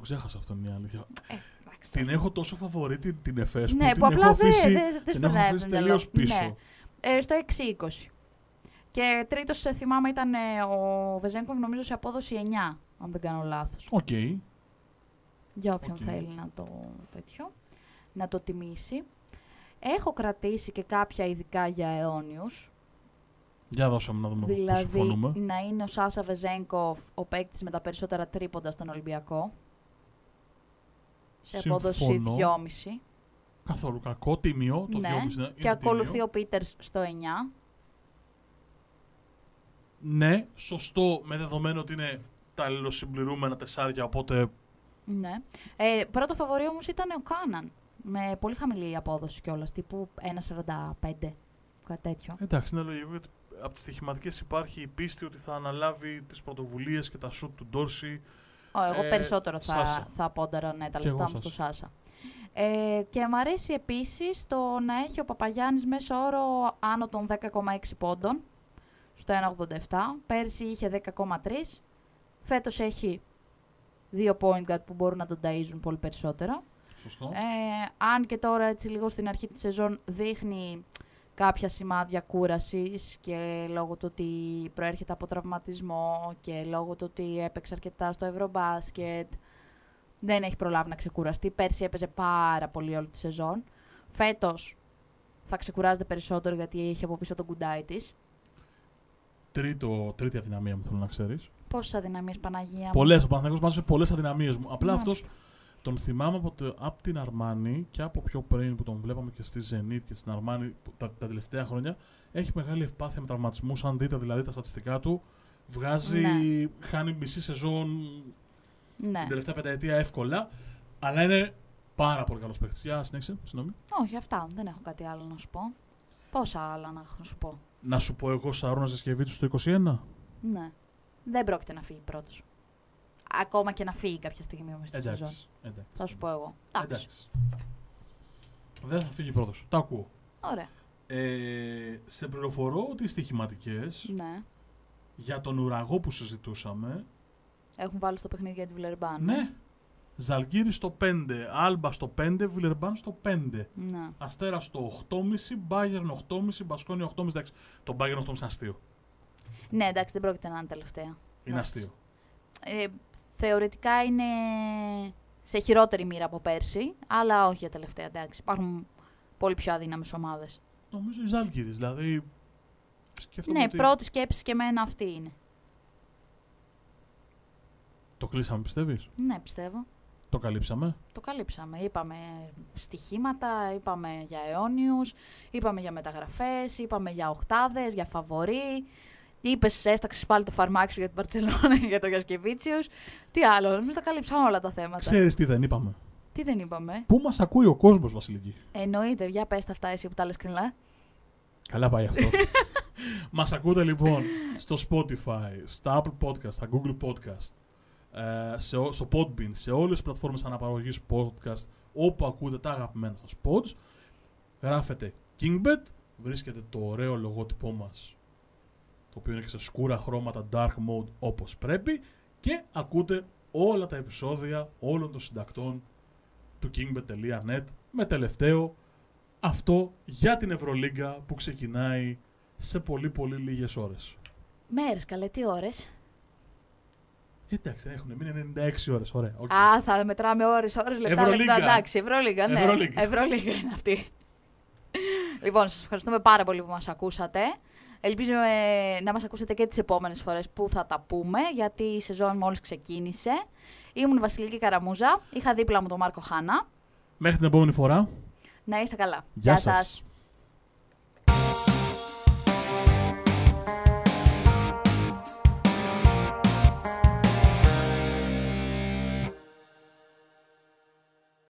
Το ξέχασα αυτό είναι η αλήθεια. Ε, εντάξει. Την έχω τόσο φαβορή την, την ΕΦΕΣ ναι, που που την απλά έχω δεν αφήσει, δεν- δεν την σου έχω περνάει αφήσει από το μυαλό. τελείως πίσω. Ναι. Ε, στο 6-20. Και τρίτος, ε, θυμάμαι, ήταν ε, ο Βεζένκοφ, νομίζω, σε απόδοση 9, αν δεν κάνω λάθος. Οκ. Για όποιον Οκ. θέλει να το τέτοιο, να το τιμήσει. Έχω κρατήσει και κάποια ειδικά για αιώνιους. Για δώσε μας να δούμε πού δηλαδή συμφωνούμε. να είναι ο Σάσα Βεζένκοφ ο παίκτης με τα περισσότερα τρίποντα στον Ολυμπιακό. Σε απόδοση Συμφωνώ. 2,5. Καθόλου κακό, τίμιο. Το ναι. 2,5 είναι Και ακολουθεί τίμιο. ο Πίτερς στο 9. Ναι, σωστό με δεδομένο ότι είναι τα αλληλοσυμπληρούμενα τεσσάρια, οπότε Ναι. Ε, πρώτο φαβορή όμως ήταν ο Κάναν. Με πολύ χαμηλή απόδοση κιόλας, τύπου 1,45. Κάτι τέτοιο. εντάξει, είναι λογικό γιατί από τις στοιχηματικές υπάρχει η πίστη ότι θα αναλάβει τις πρωτοβουλίες και τα σουτ του Ντόρση. Ω, εγώ Ε, περισσότερο θα, Σάσα. θα πόνταρα ναι, τα Κι εγώ λεφτά μου στο Σάσα. Σάσα. Ε, και μου αρέσει επίσης το να έχει ο Παπαγιάννης μέσω όρο άνω των 10,6 πόντων στο 1,87. Πέρσι είχε 10,3. Φέτος έχει δύο point guard που μπορούν να τον ταΐζουν πολύ περισσότερο. Σωστό. Ε, αν και τώρα έτσι λίγο στην αρχή της σεζόν δείχνει κάποια σημάδια κούρασης και λόγω του ότι προέρχεται από τραυματισμό και λόγω του ότι έπαιξε αρκετά στο Ευρωμπάσκετ δεν έχει προλάβει να ξεκουραστεί. Πέρσι έπαιζε πάρα πολύ όλη τη σεζόν. Φέτος θα ξεκουράζεται περισσότερο γιατί είχε από πίσω τον κουντάι της. Τρίτο, τρίτη αδυναμία μου θέλω να ξέρεις. Πόσες αδυναμίες Παναγία μου. Πολλές. Ο Παναθηναϊκός μάζεψε πολλές αδυναμίες μου. Απλά Μάλιστα. αυτός τον θυμάμαι από, το, από την Αρμάνη και από πιο πριν που τον βλέπαμε και στη Zenit και στην Αρμάνη που τα, τα τελευταία χρόνια. Έχει μεγάλη ευπάθεια με τραυματισμούς. Αν δείτε δηλαδή τα στατιστικά του, βγάζει, Ναι. χάνει μισή σεζόν Ναι. την τελευταία πενταετία εύκολα. Αλλά είναι πάρα πολύ καλός παίκτης. Για συνέχισε, συγγνώμη. Όχι, αυτά. Δεν έχω κάτι άλλο να σου πω. Πόσα άλλα να έχω να σου πω. Να σου πω εγώ Σαρούνα Ζεσκεβίτσου στο 21. Ναι. Δεν πρόκειται να φύγει πρώτος. Ακόμα και να φύγει κάποια στιγμή όμως στη σεζόν. Εντάξει. εντάξει. Θα σου πω εγώ. Εντάξει. Εντάξει. Δεν θα φύγει πρώτος. Το ακούω. Ωραία. Ε, σε πληροφορώ ότι οι στοιχηματικές Ναι. για τον ουραγό που συζητούσαμε. Έχουν βάλει στο παιχνίδι για τη Βιλερμπάν. Ναι. Ζαλγκύρι στο 5, Άλμπα στο 5, Βιλερμπάν στο 5. Ναι. Αστέρα στο 8,5, Μπάγερν 8,5, Μπασκόνι 8,5. Εντάξει, το Μπάγερν 8,5 είναι αστείο. Ναι, εντάξει, δεν πρόκειται να είναι τελευταία. Είναι Εντάξει. αστείο. Ε, θεωρητικά είναι σε χειρότερη μοίρα από πέρσι, αλλά όχι για τελευταία. Εντάξει, υπάρχουν πολύ πιο αδύναμες ομάδες. Νομίζω η Ζάλγκυρη, δηλαδή. Σκέφτομαι Ναι, ότι πρώτη σκέψη και εμένα αυτή είναι. Το κλείσαμε, πιστεύεις; Ναι, πιστεύω. Το καλύψαμε; Το καλύψαμε. Είπαμε στοιχήματα, είπαμε για αιώνιους, είπαμε για μεταγραφές, είπαμε για οχτάδες, για φαβορή. Είπες, έσταξες πάλι το φαρμάκι σου για την Παρσελόνα για το Γιασκεβίτσιου. Τι άλλο, εμείς τα καλύψαμε όλα τα θέματα. Ξέρεις τι δεν είπαμε; Τι δεν είπαμε; Πού μας ακούει ο κόσμος, Βασιλική; Εννοείται, για πες τα αυτά εσύ που τα λες κρυλά. Καλά πάει αυτό. Μας ακούτε λοιπόν στο Spotify, στα Apple Podcast, στα Google Podcast, ε, σε, ό- στο Podbean, σε όλες τις πλατφόρμες αναπαραγωγής podcast, όπου ακούτε τα αγαπημένα σας pods. γράφετε KingBet, βρίσκετε το ωραίο λογότυπό μας, το οποίο είναι και σε σκούρα χρώματα dark mode όπως πρέπει και ακούτε όλα τα επεισόδια όλων των συντακτών του kingbet.net με τελευταίο αυτό για την Ευρωλίγκα που ξεκινάει σε πολύ πολύ λίγες ώρες. Μέρες, καλέ, τι ώρες; Εντάξει, έχουν μείνει 96 ώρες, ωραία. Okay. Α, θα μετράμε ώρες, ώρες, λεπτά, Ευρωλίγκα. λεπτά, εντάξει, Ευρωλίγκα, ναι. Ευρωλίγκα. Ευρωλίγκα είναι αυτή. λοιπόν, σας ευχαριστούμε πάρα πολύ που μας ακούσατε. Ελπίζουμε να μας ακούσετε και τις επόμενες φορές που θα τα πούμε, γιατί η σεζόν μόλις ξεκίνησε. Ήμουν η Βασιλική Καραμούζα, είχα δίπλα μου τον Μάρκο Χάνα. Μέχρι την επόμενη φορά. Να είστε καλά. Γεια σας.